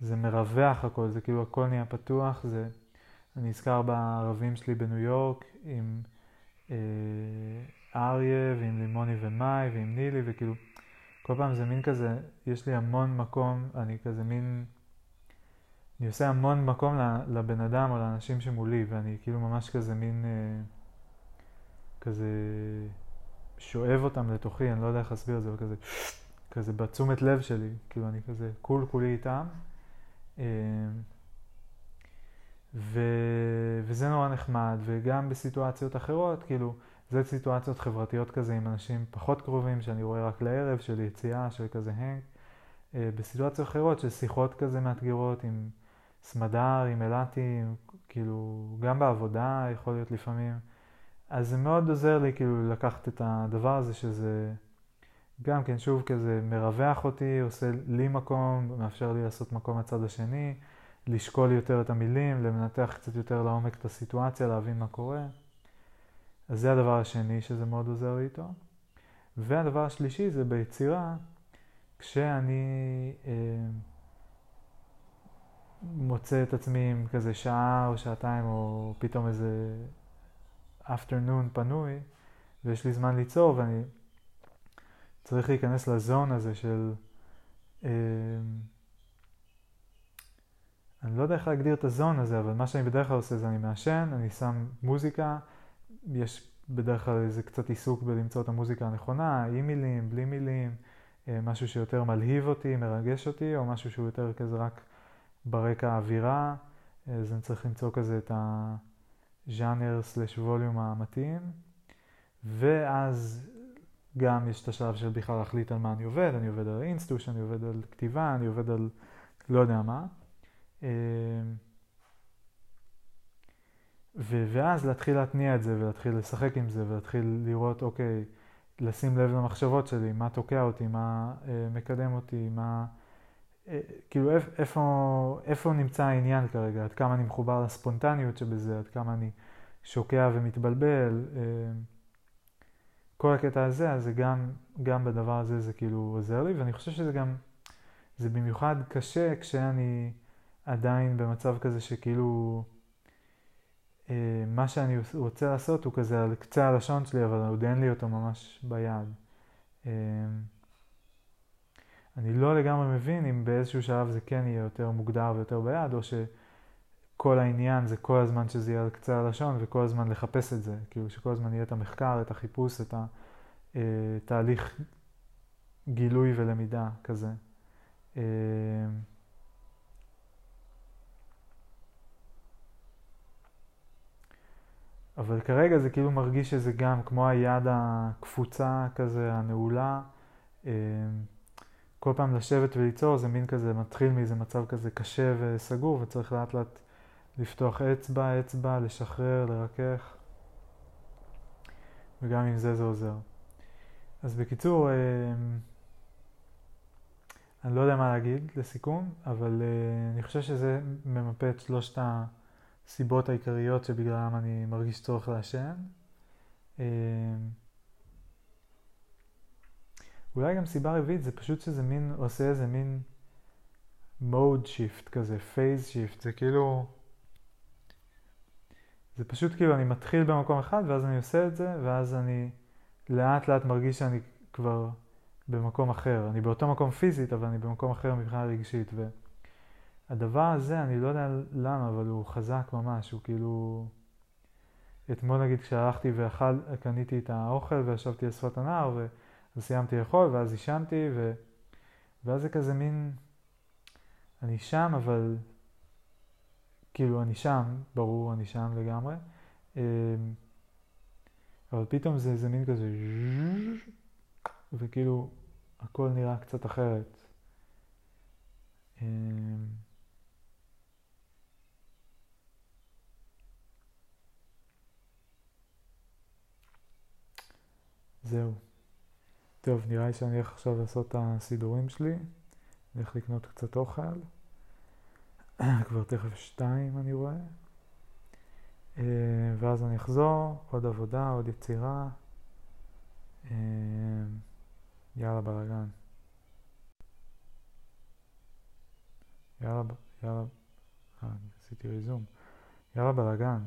זה מרווח הכל, זה כאילו הכל נהיה פתוח, זה... אני נזכר בערבים שלי בניו יורק עם אה, אריה ועם לימוני ומאי ועם נילי וכאילו כל פעם זה מין כזה, יש לי המון מקום, אני כזה מין, אני עושה המון מקום לבן אדם או לאנשים שמולי, ואני כאילו ממש כזה מין, אה, כזה שואב אותם לתוכי, אני לא יודע איך להסביר את זה, וכזה, כזה בתשומת לב שלי, כאילו אני כזה כול כולי איתם. אה, ו... וזה נורא נחמד, וגם בסיטואציות אחרות, כאילו, זה סיטואציות חברתיות כזה עם אנשים פחות קרובים, שאני רואה רק לערב, של יציאה, של כזה הנג. אה, בסיטואציות אחרות של שיחות כזה מאתגרות עם סמדר, עם אילתי, כאילו, גם בעבודה יכול להיות לפעמים. אז זה מאוד עוזר לי כאילו לקחת את הדבר הזה שזה גם כן שוב כזה מרווח אותי, עושה לי מקום, מאפשר לי לעשות מקום מהצד השני, לשקול יותר את המילים, למנתח קצת יותר לעומק את הסיטואציה, להבין מה קורה. אז זה הדבר השני שזה מאוד עוזר לי איתו. והדבר השלישי זה ביצירה, כשאני אה, מוצא את עצמי עם כזה שעה או שעתיים או פתאום איזה afternoon פנוי, ויש לי זמן ליצור ואני צריך להיכנס לזון הזה של... אה, אני לא יודע איך להגדיר את הזון הזה, אבל מה שאני בדרך כלל עושה זה אני מעשן, אני שם מוזיקה, יש בדרך כלל איזה קצת עיסוק בלמצוא את המוזיקה הנכונה, עם מילים, בלי מילים, אה, משהו שיותר מלהיב אותי, מרגש אותי, או משהו שהוא יותר כזה רק ברקע האווירה, אז אני צריך למצוא כזה את הז'אנר סלש ווליום המתאים, ואז גם יש את השלב של בכלל להחליט על מה אני עובד, אני עובד על אינסטוש, אני עובד על כתיבה, אני עובד על לא יודע מה. אה, ו- ואז להתחיל להתניע את זה ולהתחיל לשחק עם זה ולהתחיל לראות, אוקיי, לשים לב למחשבות שלי, מה תוקע אותי, מה אה, מקדם אותי, מה... אה, כאילו איפה, איפה נמצא העניין כרגע, עד כמה אני מחובר לספונטניות שבזה, עד כמה אני שוקע ומתבלבל. אה, כל הקטע הזה, אז זה גם, גם בדבר הזה זה כאילו עוזר לי, ואני חושב שזה גם, זה במיוחד קשה כשאני עדיין במצב כזה שכאילו... אה, מה שאני רוצה לעשות הוא כזה על קצה הלשון שלי, אבל עוד אין לי אותו ממש ביד. אה, אני לא לגמרי מבין אם באיזשהו שלב זה כן יהיה יותר מוגדר ויותר ביד, או שכל העניין זה כל הזמן שזה יהיה על קצה הלשון וכל הזמן לחפש את זה. כאילו שכל הזמן יהיה את המחקר, את החיפוש, את התהליך אה, גילוי ולמידה כזה. אבל כרגע זה כאילו מרגיש שזה גם כמו היד הקפוצה כזה, הנעולה. אמ, כל פעם לשבת וליצור זה מין כזה, מתחיל מאיזה מצב כזה קשה וסגור, וצריך לאט לאט לפתוח אצבע, אצבע, לשחרר, לרכך, וגם עם זה זה עוזר. אז בקיצור, אני לא יודע מה להגיד לסיכום, אבל אני חושב שזה ממפה את שלושת הסיבות העיקריות שבגללם אני מרגיש צורך לעשן. אולי גם סיבה רביעית זה פשוט שזה מין, עושה איזה מין mode shift כזה, phase shift, זה כאילו, זה פשוט כאילו אני מתחיל במקום אחד ואז אני עושה את זה ואז אני לאט לאט מרגיש שאני כבר במקום אחר. אני באותו מקום פיזית אבל אני במקום אחר מבחינה רגשית והדבר הזה, אני לא יודע למה, אבל הוא חזק ממש, הוא כאילו... אתמול נגיד כשהלכתי ואכל, קניתי את האוכל וישבתי על שפת הנהר ו... אז סיימתי לאכול ואז עישנתי ו... ואז זה כזה מין, אני שם אבל, כאילו אני שם, ברור, אני שם לגמרי, אמ, אבל פתאום זה איזה מין כזה, וכאילו הכל נראה קצת אחרת. אמ, זהו. טוב, נראה לי שאני הולך עכשיו לעשות את הסידורים שלי. אני הולך לקנות קצת אוכל. כבר תכף שתיים אני רואה. אה, ואז אני אחזור, עוד עבודה, עוד יצירה. אה, יאללה בלאגן. יאללה, יאללה, אה, עשיתי ריזום. יאללה בלאגן.